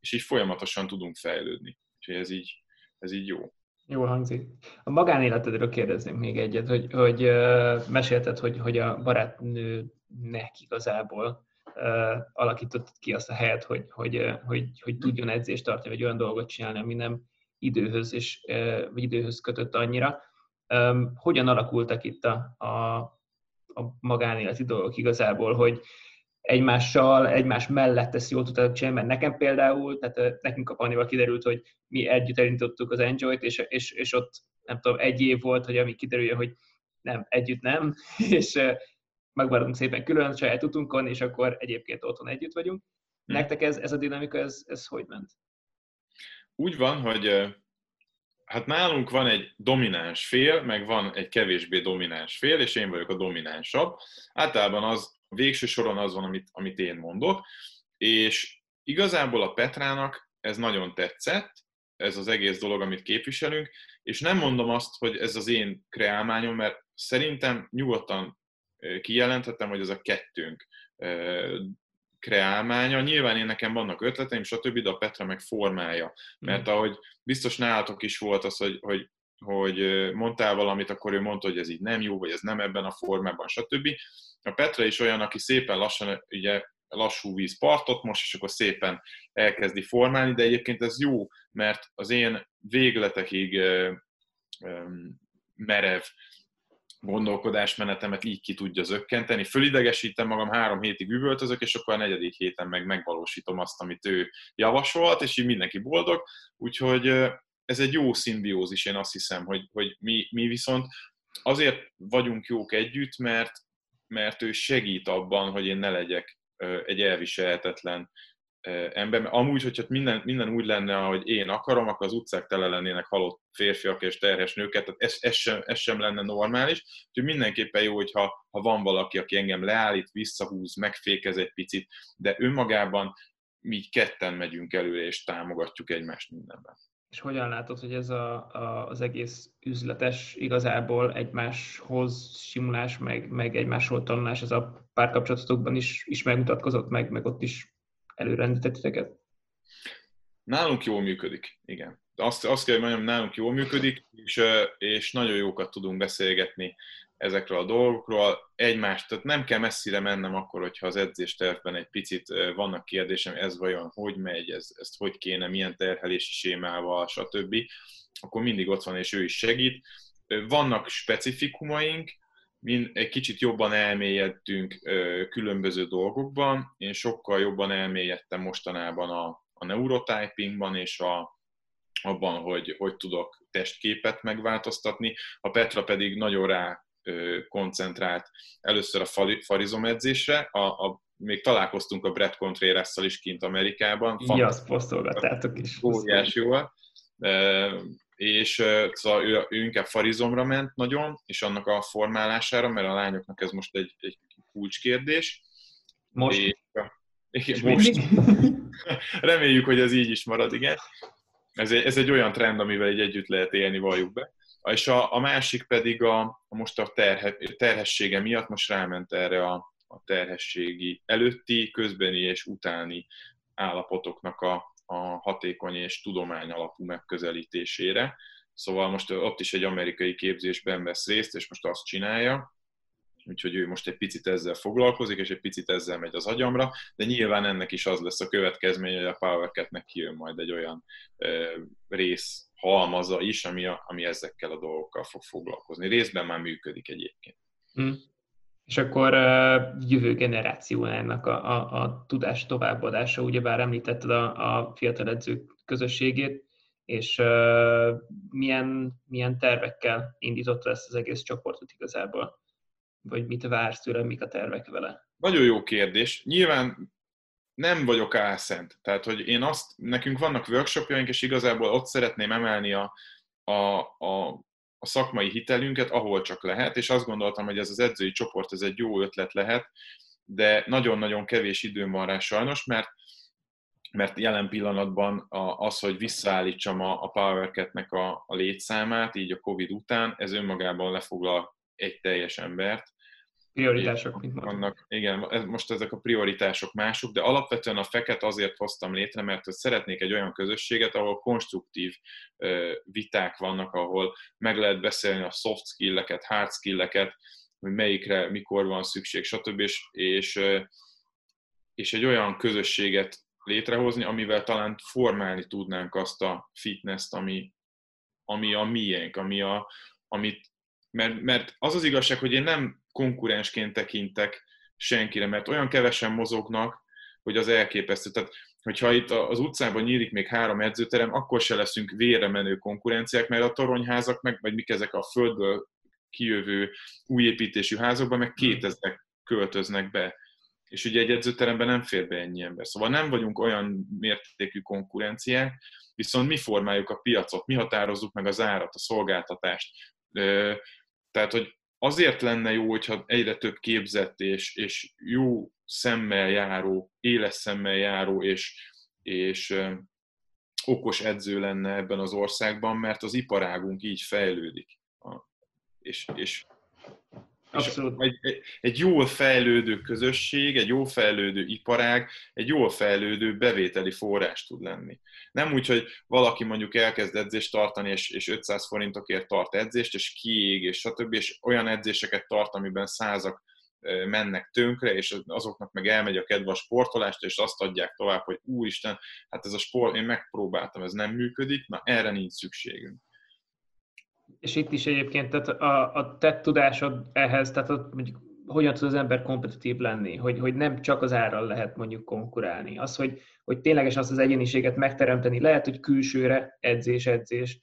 és így folyamatosan tudunk fejlődni. Úgyhogy ez így, ez így jó. Jó hangzik. A magánéletedről kérdezném még egyet, hogy, hogy mesélted, hogy, hogy a barátnőnek igazából uh, alakított ki azt a helyet, hogy, hogy, hogy, hogy tudjon edzést tartani, vagy olyan dolgot csinálni, ami nem időhöz, és, uh, vagy időhöz kötött annyira. Hogyan alakultak itt a, a, a magánéleti dolgok igazából, hogy egymással, egymás mellett ezt jól tudtak csinálni, mert nekem például, tehát nekünk a Pannival kiderült, hogy mi együtt elindítottuk az Enjoy-t, és, és, és ott nem tudom, egy év volt, hogy ami kiderülje, hogy nem, együtt nem, és megmaradunk szépen külön saját utunkon, és akkor egyébként otthon együtt vagyunk. Hmm. Nektek ez, ez a dinamika, ez, ez hogy ment? Úgy van, hogy hát nálunk van egy domináns fél, meg van egy kevésbé domináns fél, és én vagyok a dominánsabb. Általában az végső soron az van, amit, amit én mondok, és igazából a Petrának ez nagyon tetszett, ez az egész dolog, amit képviselünk, és nem mondom azt, hogy ez az én kreálmányom, mert szerintem nyugodtan kijelenthetem, hogy ez a kettőnk kreálmánya. Nyilván én nekem vannak ötleteim, stb., de a Petra meg formája. Mert hmm. ahogy biztos nálatok is volt az, hogy, hogy, hogy mondtál valamit, akkor ő mondta, hogy ez így nem jó, vagy ez nem ebben a formában, stb. A Petra is olyan, aki szépen lassan, ugye lassú víz partot most, és akkor szépen elkezdi formálni, de egyébként ez jó, mert az én végletekig merev gondolkodásmenetemet így ki tudja zökkenteni. Fölidegesítem magam, három hétig üvöltözök, és akkor a negyedik héten meg megvalósítom azt, amit ő javasolt, és így mindenki boldog. Úgyhogy ez egy jó szimbiózis, én azt hiszem, hogy, hogy mi, mi viszont azért vagyunk jók együtt, mert, mert ő segít abban, hogy én ne legyek egy elviselhetetlen ember. Amúgy, hogyha minden, minden úgy lenne, ahogy én akarom, akkor az utcák tele lennének halott férfiak és terhes nőket, tehát ez, ez, sem, ez sem lenne normális. Úgyhogy mindenképpen jó, hogyha ha van valaki, aki engem leállít, visszahúz, megfékez egy picit, de önmagában mi ketten megyünk előre és támogatjuk egymást mindenben. És hogyan látod, hogy ez a, a, az egész üzletes igazából egymáshoz simulás, meg, meg egymásról tanulás, ez a párkapcsolatokban is, is megmutatkozott, meg, meg ott is előrendítetteket? Nálunk jól működik, igen. Azt, azt kell, hogy mondjam, nálunk jól működik, és, és nagyon jókat tudunk beszélgetni ezekről a dolgokról. Egymást, tehát nem kell messzire mennem akkor, hogyha az edzéstervben egy picit vannak kérdésem, ez vajon hogy megy, ez, ezt hogy kéne, milyen terhelési sémával, stb. Akkor mindig ott van, és ő is segít. Vannak specifikumaink, mi egy kicsit jobban elmélyedtünk különböző dolgokban. Én sokkal jobban elmélyedtem mostanában a, a neurotypingban és a, abban, hogy hogy tudok testképet megváltoztatni. A Petra pedig nagyon rá koncentrált először a farizomedzésre, a, a, még találkoztunk a Brett contreras is kint Amerikában. Ja, azt posztolgattátok is. Óriási volt és szóval ő, ő inkább farizomra ment nagyon, és annak a formálására, mert a lányoknak ez most egy, egy kulcskérdés. Most? És, és most. Reméljük, hogy ez így is marad, igen. Ez egy, ez egy olyan trend, amivel egy együtt lehet élni, valljuk be. És a, a másik pedig a, a most a terhe, terhessége miatt most ráment erre a, a terhességi előtti, közbeni és utáni állapotoknak a, a hatékony és tudomány alapú megközelítésére. Szóval most ott is egy amerikai képzésben vesz részt, és most azt csinálja, úgyhogy ő most egy picit ezzel foglalkozik, és egy picit ezzel megy az agyamra, de nyilván ennek is az lesz a következménye, hogy a Power kijön majd egy olyan ö, rész halmaza is, ami, a, ami ezekkel a dolgokkal fog foglalkozni. Részben már működik egyébként. Hmm. És akkor uh, jövő generációjának a, a, a tudás továbbadása, ugyebár említetted a, a fiatal edzők közösségét, és uh, milyen, milyen tervekkel indította ezt az egész csoportot igazából? Vagy mit vársz tőle, mik a tervek vele? Nagyon jó kérdés. Nyilván nem vagyok álszent. Tehát, hogy én azt, nekünk vannak workshopjaink, és igazából ott szeretném emelni a, a, a a szakmai hitelünket, ahol csak lehet, és azt gondoltam, hogy ez az edzői csoport, ez egy jó ötlet lehet, de nagyon-nagyon kevés időm van rá sajnos, mert mert jelen pillanatban az, hogy visszaállítsam a, a PowerCat-nek a, a létszámát, így a Covid után, ez önmagában lefoglal egy teljes embert. Prioritások, mint vannak. Igen, ez, most ezek a prioritások mások, de alapvetően a feket azért hoztam létre, mert hogy szeretnék egy olyan közösséget, ahol konstruktív uh, viták vannak, ahol meg lehet beszélni a soft skilleket, hard skilleket, hogy melyikre mikor van szükség, stb. És, és, és egy olyan közösséget létrehozni, amivel talán formálni tudnánk azt a fitness-t, ami, ami a miénk, ami a, amit, mert, mert az az igazság, hogy én nem konkurensként tekintek senkire, mert olyan kevesen mozognak, hogy az elképesztő. Tehát, hogyha itt az utcában nyílik még három edzőterem, akkor se leszünk vére menő konkurenciák, mert a toronyházak, meg, vagy mik ezek a földből kijövő újépítésű házakban, meg kéteznek költöznek be és ugye egy edzőteremben nem fér be ennyi ember. Szóval nem vagyunk olyan mértékű konkurenciák, viszont mi formáljuk a piacot, mi határozzuk meg az árat, a szolgáltatást. Tehát, hogy azért lenne jó, hogyha egyre több képzett és, és jó szemmel járó, éles szemmel járó és, és okos edző lenne ebben az országban, mert az iparágunk így fejlődik. És, és Abszolút. Egy, egy, egy jól fejlődő közösség, egy jól fejlődő iparág, egy jól fejlődő bevételi forrás tud lenni. Nem úgy, hogy valaki mondjuk elkezd edzést tartani, és, és 500 forintokért tart edzést, és kiég, és stb. és olyan edzéseket tart, amiben százak mennek tönkre, és azoknak meg elmegy a kedve a sportolást, és azt adják tovább, hogy úristen, hát ez a sport, én megpróbáltam, ez nem működik, na erre nincs szükségünk és itt is egyébként tehát a, a te tudásod ehhez, tehát ott mondjuk hogyan tud az ember kompetitív lenni, hogy, hogy nem csak az árral lehet mondjuk konkurálni. Az, hogy, hogy tényleges azt az egyéniséget megteremteni, lehet, hogy külsőre edzés, edzés,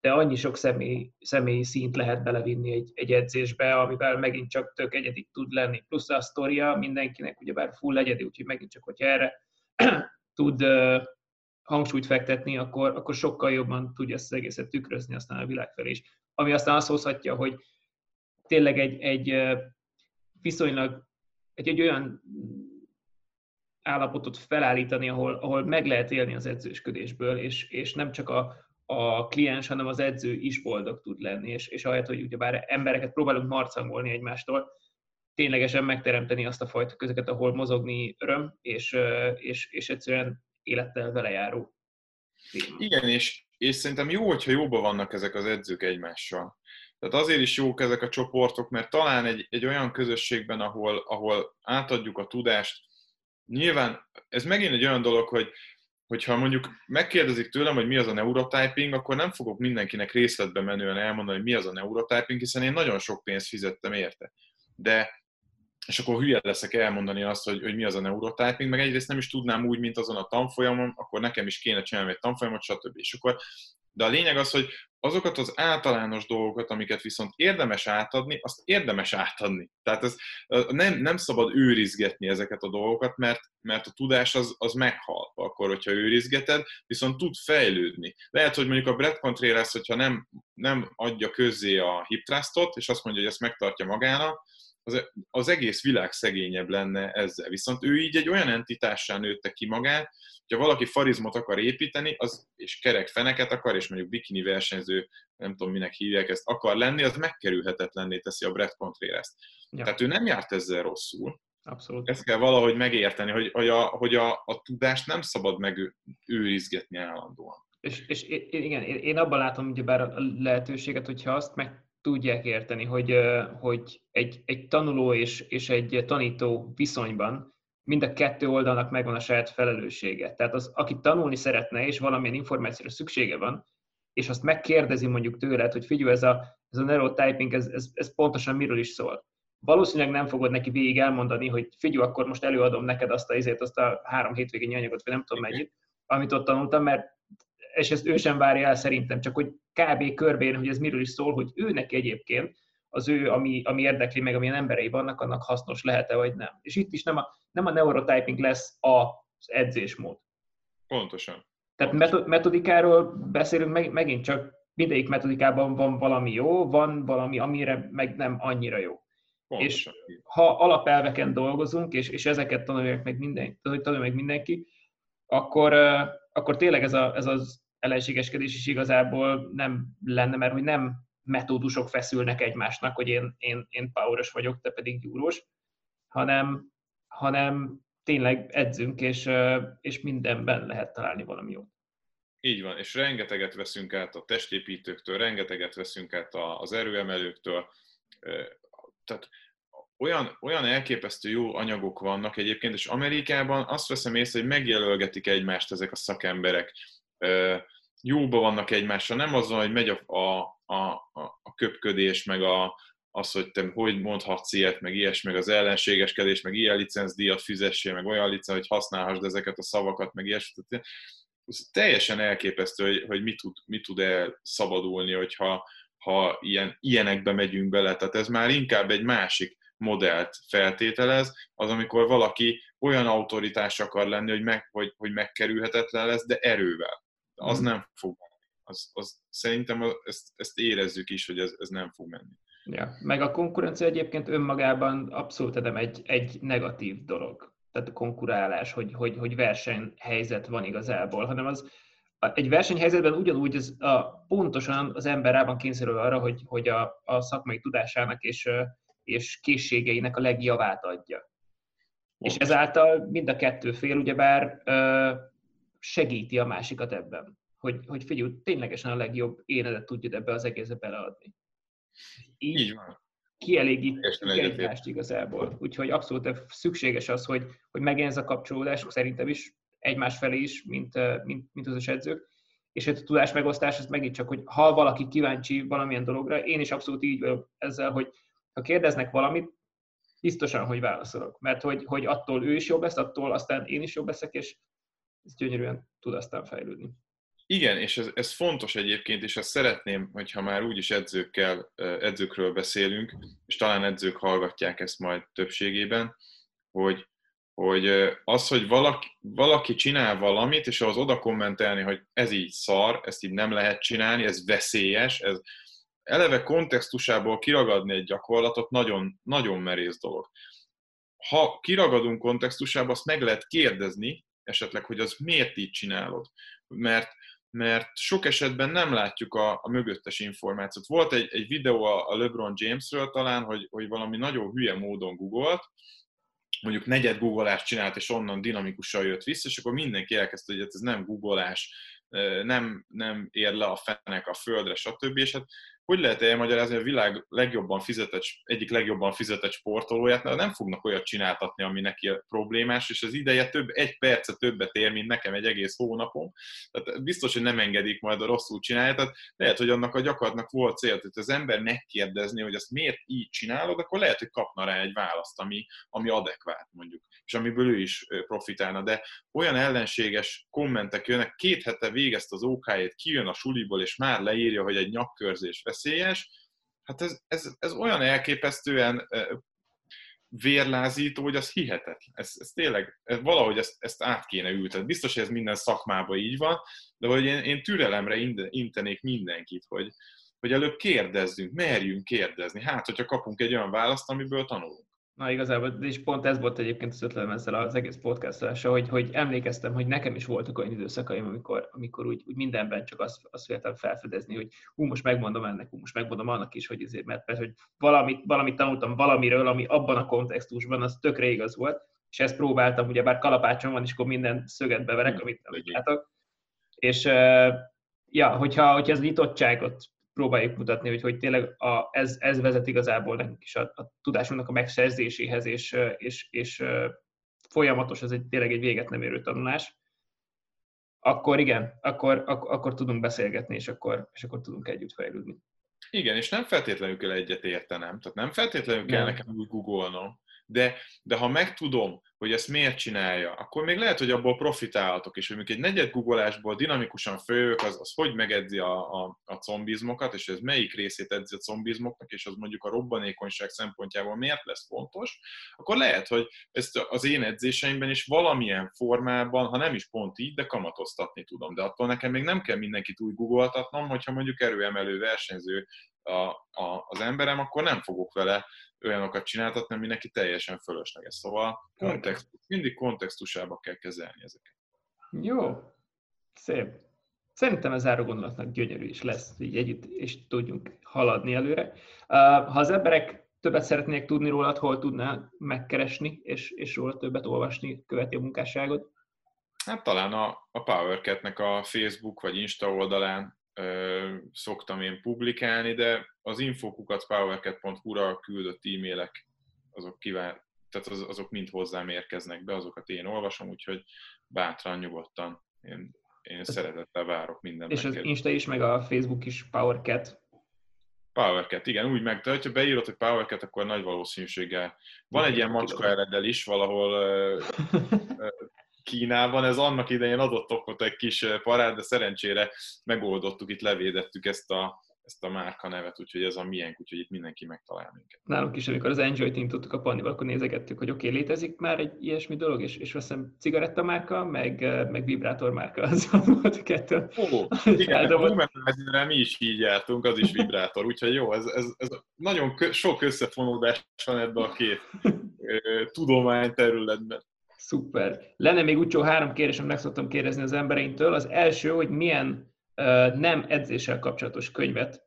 de annyi sok személy, személyi szint lehet belevinni egy, egy edzésbe, amivel megint csak tök egyedi tud lenni. Plusz a sztoria mindenkinek ugyebár full egyedi, úgyhogy megint csak, hogyha erre tud hangsúlyt fektetni, akkor, akkor sokkal jobban tudja ezt az egészet tükrözni aztán a világ felé is. Ami aztán azt hozhatja, hogy tényleg egy, egy viszonylag egy, egy olyan állapotot felállítani, ahol, ahol meg lehet élni az edzősködésből, és, és nem csak a, a kliens, hanem az edző is boldog tud lenni, és, és ahelyett, hogy ugyebár embereket próbálunk marcangolni egymástól, ténylegesen megteremteni azt a fajta közöket, ahol mozogni öröm, és, és, és egyszerűen élettel vele járó. Igen, és, és szerintem jó, hogyha jóban vannak ezek az edzők egymással. Tehát azért is jók ezek a csoportok, mert talán egy, egy olyan közösségben, ahol, ahol átadjuk a tudást, nyilván ez megint egy olyan dolog, hogy hogyha mondjuk megkérdezik tőlem, hogy mi az a neurotyping, akkor nem fogok mindenkinek részletbe menően elmondani, hogy mi az a neurotyping, hiszen én nagyon sok pénzt fizettem érte. De és akkor hülye leszek elmondani azt, hogy, hogy mi az a neurotyping, meg egyrészt nem is tudnám úgy, mint azon a tanfolyamon, akkor nekem is kéne csinálni egy tanfolyamot, stb. És akkor, de a lényeg az, hogy azokat az általános dolgokat, amiket viszont érdemes átadni, azt érdemes átadni. Tehát ez, nem, nem szabad őrizgetni ezeket a dolgokat, mert, mert a tudás az, az meghal akkor, hogyha őrizgeted, viszont tud fejlődni. Lehet, hogy mondjuk a Brett Contreras, hogyha nem, nem adja közzé a hip és azt mondja, hogy ezt megtartja magának, az, az egész világ szegényebb lenne ezzel. Viszont ő így egy olyan entitássá nőtte ki magát, hogyha valaki farizmot akar építeni, az, és kerek feneket akar, és mondjuk bikini versenyző, nem tudom minek hívják ezt, akar lenni, az megkerülhetetlenné teszi a Brett Contreras-t. Ja. Tehát ő nem járt ezzel rosszul. Abszolút. Ezt kell valahogy megérteni, hogy, hogy, a, hogy a, a tudást nem szabad megőrizgetni állandóan. És, és igen, én abban látom ugyebár a lehetőséget, hogyha azt meg tudják érteni, hogy, hogy egy, egy tanuló és, és egy tanító viszonyban mind a kettő oldalnak megvan a saját felelőssége. Tehát az, aki tanulni szeretne, és valamilyen információra szüksége van, és azt megkérdezi mondjuk tőled, hogy figyelj, ez a, ez a neurotyping, ez, ez, ez pontosan miről is szól. Valószínűleg nem fogod neki végig elmondani, hogy figyelj, akkor most előadom neked azt a, izét, azt a három hétvégényi anyagot, vagy nem tudom mennyit, amit ott tanultam, mert és ezt ő sem várja el szerintem, csak hogy kb. körbén, hogy ez miről is szól, hogy ő neki egyébként az ő, ami, ami érdekli meg, amilyen emberei vannak, annak hasznos lehet-e vagy nem. És itt is nem a, nem a neurotyping lesz az edzésmód. Pontosan. Tehát metodikáról beszélünk, meg, megint csak mindegyik metodikában van valami jó, van valami, amire meg nem annyira jó. Pontosan. És ha alapelveken dolgozunk, és, és ezeket tanulják meg, minden, tanulja meg mindenki, akkor, akkor tényleg ez, a, ez az ellenségeskedés is igazából nem lenne, mert hogy nem metódusok feszülnek egymásnak, hogy én, én, én poweros vagyok, te pedig gyúrós, hanem, hanem tényleg edzünk, és, és mindenben lehet találni valami jót. Így van, és rengeteget veszünk át a testépítőktől, rengeteget veszünk át az erőemelőktől, tehát olyan, olyan elképesztő jó anyagok vannak egyébként, és Amerikában azt veszem észre, hogy megjelölgetik egymást ezek a szakemberek. Jóba vannak egymással, nem azon, hogy megy a, a, a, a köpködés, meg a, az, hogy te hogy mondhatsz ilyet, meg ilyes, meg az ellenségeskedés, meg ilyen licencdíjat fizessél, meg olyan licenc, hogy használhassd ezeket a szavakat, meg ilyes. Ez teljesen elképesztő, hogy, hogy mit tud, mit tud el szabadulni, hogyha ha ilyen, ilyenekbe megyünk bele. Tehát ez már inkább egy másik modellt feltételez, az amikor valaki olyan autoritás akar lenni, hogy, meg, hogy, hogy megkerülhetetlen lesz, de erővel. Az mm. nem fog menni. Az, az, szerintem ezt, ezt érezzük is, hogy ez, ez nem fog menni. Ja. Meg a konkurencia egyébként önmagában abszolút nem egy, egy negatív dolog. Tehát a konkurálás, hogy, hogy, hogy versenyhelyzet van igazából, hanem az egy versenyhelyzetben ugyanúgy az, a, pontosan az ember rá van kényszerül arra, hogy, hogy a, a szakmai tudásának és, és készségeinek a legjavát adja. És ezáltal mind a kettő fél ugyebár segíti a másikat ebben, hogy, hogy figyelj, ténylegesen a legjobb énedet tudjad ebbe az egészbe beleadni. Így, Így van. kielégítjük egymást igazából. Úgyhogy abszolút szükséges az, hogy, hogy megjen ez a kapcsolódás, szerintem is egymás felé is, mint, mint, mint az edzők. És a tudás megosztás, ez megint csak, hogy ha valaki kíváncsi valamilyen dologra, én is abszolút így vagyok ezzel, hogy ha kérdeznek valamit, biztosan, hogy válaszolok. Mert hogy, hogy attól ő is jobb lesz, attól aztán én is jobb leszek, és ez gyönyörűen tud aztán fejlődni. Igen, és ez, ez fontos egyébként, és ezt szeretném, hogyha már úgyis edzőkkel, edzőkről beszélünk, és talán edzők hallgatják ezt majd többségében, hogy, hogy az, hogy valaki, valaki csinál valamit, és ahhoz oda kommentelni, hogy ez így szar, ezt így nem lehet csinálni, ez veszélyes, ez eleve kontextusából kiragadni egy gyakorlatot nagyon, nagyon merész dolog. Ha kiragadunk kontextusába, azt meg lehet kérdezni, esetleg, hogy az miért így csinálod. Mert mert sok esetben nem látjuk a, a mögöttes információt. Volt egy, egy videó a, LeBron Jamesről talán, hogy, hogy valami nagyon hülye módon googolt, mondjuk negyed googolást csinált, és onnan dinamikusan jött vissza, és akkor mindenki elkezdte, hogy ez nem googolás, nem, nem ér le a fenek a földre, stb. És hát hogy lehet elmagyarázni, a világ legjobban fizetett, egyik legjobban fizetett sportolóját, mert nem fognak olyat csináltatni, ami neki problémás, és az ideje több, egy percet többet ér, mint nekem egy egész hónapom. Tehát biztos, hogy nem engedik majd a rosszul csinálni, tehát lehet, hogy annak a gyakorlatnak volt cél, hogy az ember megkérdezni, hogy ezt miért így csinálod, akkor lehet, hogy kapna rá egy választ, ami, ami adekvát mondjuk, és amiből ő is profitálna. De olyan ellenséges kommentek jönnek, két hete végezt az OK-ét, kijön a suliból, és már leírja, hogy egy nyakkörzés veszélyes, hát ez, ez, ez olyan elképesztően vérlázító, hogy az hihetetlen. Ez, ez tényleg, ez valahogy ezt, ezt át kéne ültetni. Biztos, hogy ez minden szakmában így van, de hogy én, én türelemre intenék mindenkit, hogy, hogy előbb kérdezzünk, merjünk kérdezni. Hát, hogyha kapunk egy olyan választ, amiből tanulunk. Na igazából, és pont ez volt egyébként az ötletem ezzel az egész podcast hogy, hogy emlékeztem, hogy nekem is voltak olyan időszakaim, amikor, amikor úgy, úgy mindenben csak azt, azt féltem felfedezni, hogy hú, most megmondom ennek, hú, most megmondom annak is, hogy ezért, mert, mert hogy valamit, valamit tanultam valamiről, ami abban a kontextusban, az tökre igaz volt, és ezt próbáltam, ugye bár kalapácsom van, és akkor minden szöget beverek, amit, amit látok. És ja, hogyha, hogyha ez nyitottságot próbáljuk mutatni, hogy, hogy tényleg a, ez, ez vezet igazából nekünk is a, a tudásunknak a megszerzéséhez, és, és, és folyamatos, ez egy, tényleg egy véget nem érő tanulás, akkor igen, akkor, akkor, akkor tudunk beszélgetni, és akkor, és akkor tudunk együtt fejlődni. Igen, és nem feltétlenül kell egyet értenem, tehát nem feltétlenül kell nem. nekem úgy googolnom, de, de ha megtudom, hogy ezt miért csinálja, akkor még lehet, hogy abból profitálhatok is, hogy mondjuk egy negyed googolásból dinamikusan följövök, az, az hogy megedzi a, a, a combizmokat, és ez melyik részét edzi a combizmoknak, és az mondjuk a robbanékonyság szempontjából miért lesz fontos, akkor lehet, hogy ezt az én edzéseimben is valamilyen formában, ha nem is pont így, de kamatoztatni tudom. De attól nekem még nem kell mindenkit úgy googoltatnom, hogyha mondjuk erőemelő versenyző a, a, az emberem, akkor nem fogok vele olyanokat csináltatni, ami neki teljesen fölösleges. Szóval kontextus, mindig kontextusába kell kezelni ezeket. Jó, szép. Szerintem ez záró gondolatnak gyönyörű is lesz, így együtt és tudjunk haladni előre. Ha az emberek többet szeretnék tudni rólad, hol tudná megkeresni, és, és róla többet olvasni, követi a munkásságot? Hát talán a, a PowerCat-nek a Facebook vagy Insta oldalán szoktam én publikálni, de az infokukat powercat.hu-ra küldött e-mailek, azok kivár, tehát az, azok mind hozzám érkeznek be, azokat én olvasom, úgyhogy bátran, nyugodtan én, én szeretettel várok minden. És az Insta is, meg a Facebook is PowerCat PowerCat, igen, úgy meg, ha beírod, hogy PowerCat, akkor nagy valószínűséggel. Van egy ilyen macska eredel is valahol Kínában, ez annak idején adott okot egy kis parád, de szerencsére megoldottuk, itt levédettük ezt a, ezt a márka nevet, úgyhogy ez a miénk, úgyhogy itt mindenki megtalál minket. Nálunk is, amikor az Enjoy Team tudtuk a Pannival, akkor nézegettük, hogy oké, okay, létezik már egy ilyesmi dolog, és, és veszem cigarettamárka, meg, meg vibrátormárka, az volt kettő. Ó, igen, a mi is így jártunk, az is vibrátor, úgyhogy jó, ez, ez, ez nagyon kö, sok összefonódás van ebben a két tudományterületben. Szuper. Lenne még úgy három kérdés, amit meg szoktam kérdezni az embereintől. Az első, hogy milyen uh, nem edzéssel kapcsolatos könyvet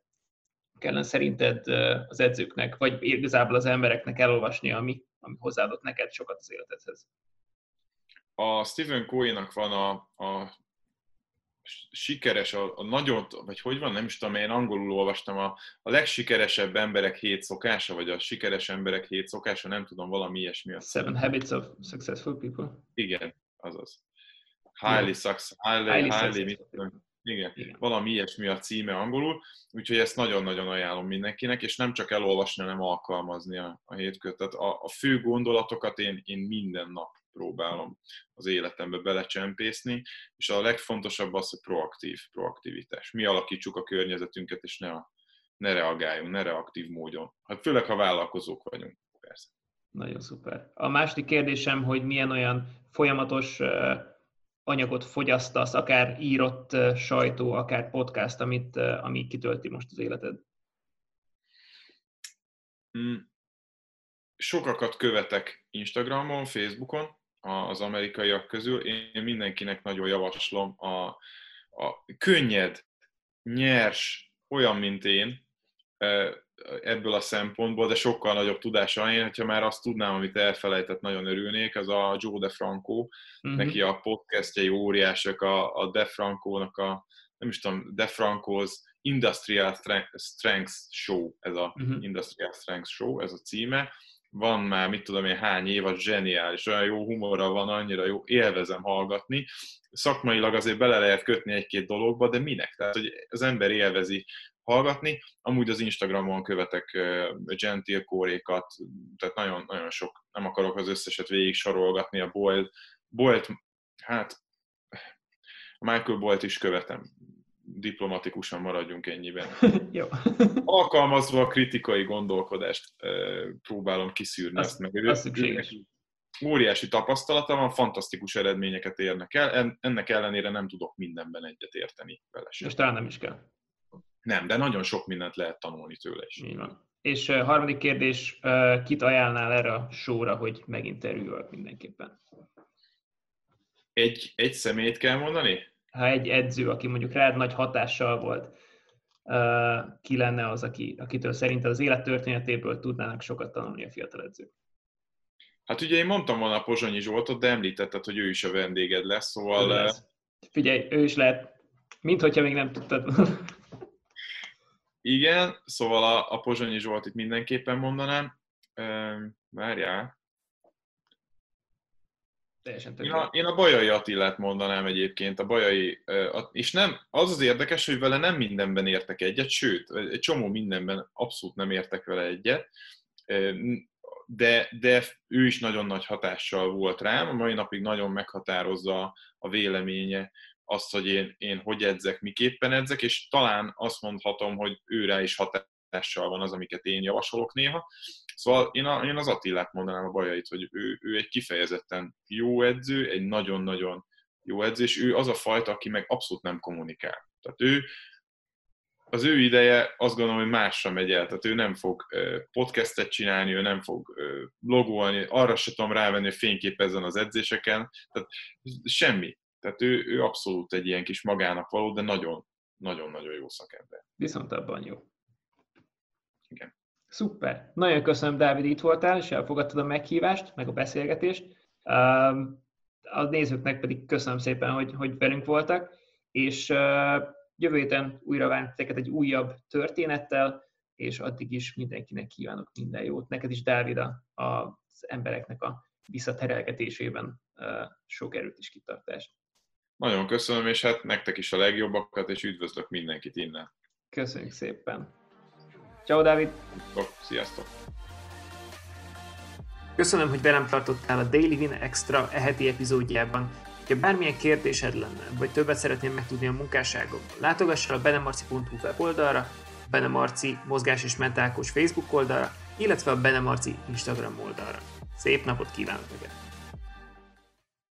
kellene szerinted uh, az edzőknek, vagy igazából az embereknek elolvasni, ami, ami hozzáadott neked sokat az életedhez? A Stephen Covey-nak van a, a sikeres, a, a nagyon, vagy hogy van, nem is tudom, én angolul olvastam, a, a legsikeresebb emberek hét szokása, vagy a sikeres emberek hét szokása, nem tudom, valami ilyesmi. Seven Habits of Successful People. Igen, azaz. Highly, yeah. success, highly, highly, highly mit tudom, igen, igen, valami ilyesmi a címe angolul, úgyhogy ezt nagyon-nagyon ajánlom mindenkinek, és nem csak elolvasni, hanem alkalmazni a, a hétköt. Tehát a, a fő gondolatokat én, én minden nap próbálom az életembe belecsempészni, és a legfontosabb az, hogy proaktív, proaktivitás. Mi alakítsuk a környezetünket, és ne, a, ne reagáljunk, ne reaktív módon. Hát főleg, ha vállalkozók vagyunk, persze. Nagyon szuper. A második kérdésem, hogy milyen olyan folyamatos anyagot fogyasztasz, akár írott sajtó, akár podcast, amit, ami kitölti most az életed? Hmm. Sokakat követek Instagramon, Facebookon, az amerikaiak közül. Én mindenkinek nagyon javaslom a, a könnyed, nyers, olyan, mint én, ebből a szempontból, de sokkal nagyobb tudása én, hogyha már azt tudnám, amit elfelejtett, nagyon örülnék, az a Joe DeFranco, uh-huh. neki a podcastjai óriásak, a, a DeFranco-nak a, nem is tudom, DeFranco's Industrial Strength Show, ez a uh-huh. Industrial Strength Show, ez a címe, van már, mit tudom én, hány év, az zseniális, olyan jó humora van, annyira jó, élvezem hallgatni. Szakmailag azért bele lehet kötni egy-két dologba, de minek? Tehát, hogy az ember élvezi hallgatni. Amúgy az Instagramon követek gentil kórékat, tehát nagyon, nagyon sok, nem akarok az összeset végig sorolgatni, a Bolt, Bolt hát Michael Bolt is követem, diplomatikusan maradjunk ennyiben. Jó. Alkalmazva a kritikai gondolkodást próbálom kiszűrni azt, meg. Ő, azt óriási tapasztalata van, fantasztikus eredményeket érnek el, ennek ellenére nem tudok mindenben egyet érteni vele sem. És talán nem is kell. Nem, de nagyon sok mindent lehet tanulni tőle is. Így van. És uh, harmadik kérdés, uh, kit ajánlnál erre a sóra, hogy meginterjúolok mindenképpen? Egy, egy személyt kell mondani? Ha egy edző, aki mondjuk rád nagy hatással volt, ki lenne az, aki, akitől szerinted az élettörténetéből tudnának sokat tanulni a fiatal edzők? Hát ugye én mondtam volna a Pozsonyi Zsoltot, de említetted, hogy ő is a vendéged lesz, szóval... Lesz. Figyelj, ő is lehet, mint hogyha még nem tudtad. Igen, szóval a, a Pozsonyi Zsoltit mindenképpen mondanám. Várjál. Teljesen én a, én a Bajai Attilát mondanám egyébként, a Bajai, és nem, az az érdekes, hogy vele nem mindenben értek egyet, sőt, egy csomó mindenben abszolút nem értek vele egyet, de, de ő is nagyon nagy hatással volt rám, a mai napig nagyon meghatározza a véleménye azt, hogy én, én hogy edzek, miképpen edzek, és talán azt mondhatom, hogy őre is hatással van az, amiket én javasolok néha. Szóval én, a, én az Attilát mondanám a bajait, hogy ő, ő egy kifejezetten jó edző, egy nagyon-nagyon jó edző, és ő az a fajta, aki meg abszolút nem kommunikál. Tehát ő, az ő ideje azt gondolom, hogy másra megy el, tehát ő nem fog podcastet csinálni, ő nem fog blogolni, arra se tudom rávenni, hogy fényképezzen az edzéseken, tehát semmi Tehát ő, ő abszolút egy ilyen kis magának való, de nagyon, nagyon-nagyon jó szakember. Viszont abban jó. Szuper. Nagyon köszönöm, Dávid, itt voltál, és elfogadtad a meghívást, meg a beszélgetést. A nézőknek pedig köszönöm szépen, hogy, hogy velünk voltak, és jövő héten újra várunk egy újabb történettel, és addig is mindenkinek kívánok minden jót. Neked is, Dávid, az embereknek a visszaterelgetésében sok erőt és kitartást. Nagyon köszönöm, és hát nektek is a legjobbakat, és üdvözlök mindenkit innen. Köszönjük szépen. Ciao, Dávid! Sziasztok! Köszönöm, hogy velem tartottál a Daily Win Extra eheti epizódjában. Ha bármilyen kérdésed lenne, vagy többet szeretném megtudni a munkásságomról, látogass el a benemarci.hu weboldalra, Benemarci mozgás és mentálkos Facebook oldalra, illetve a Benemarci Instagram oldalra. Szép napot kívánok neked!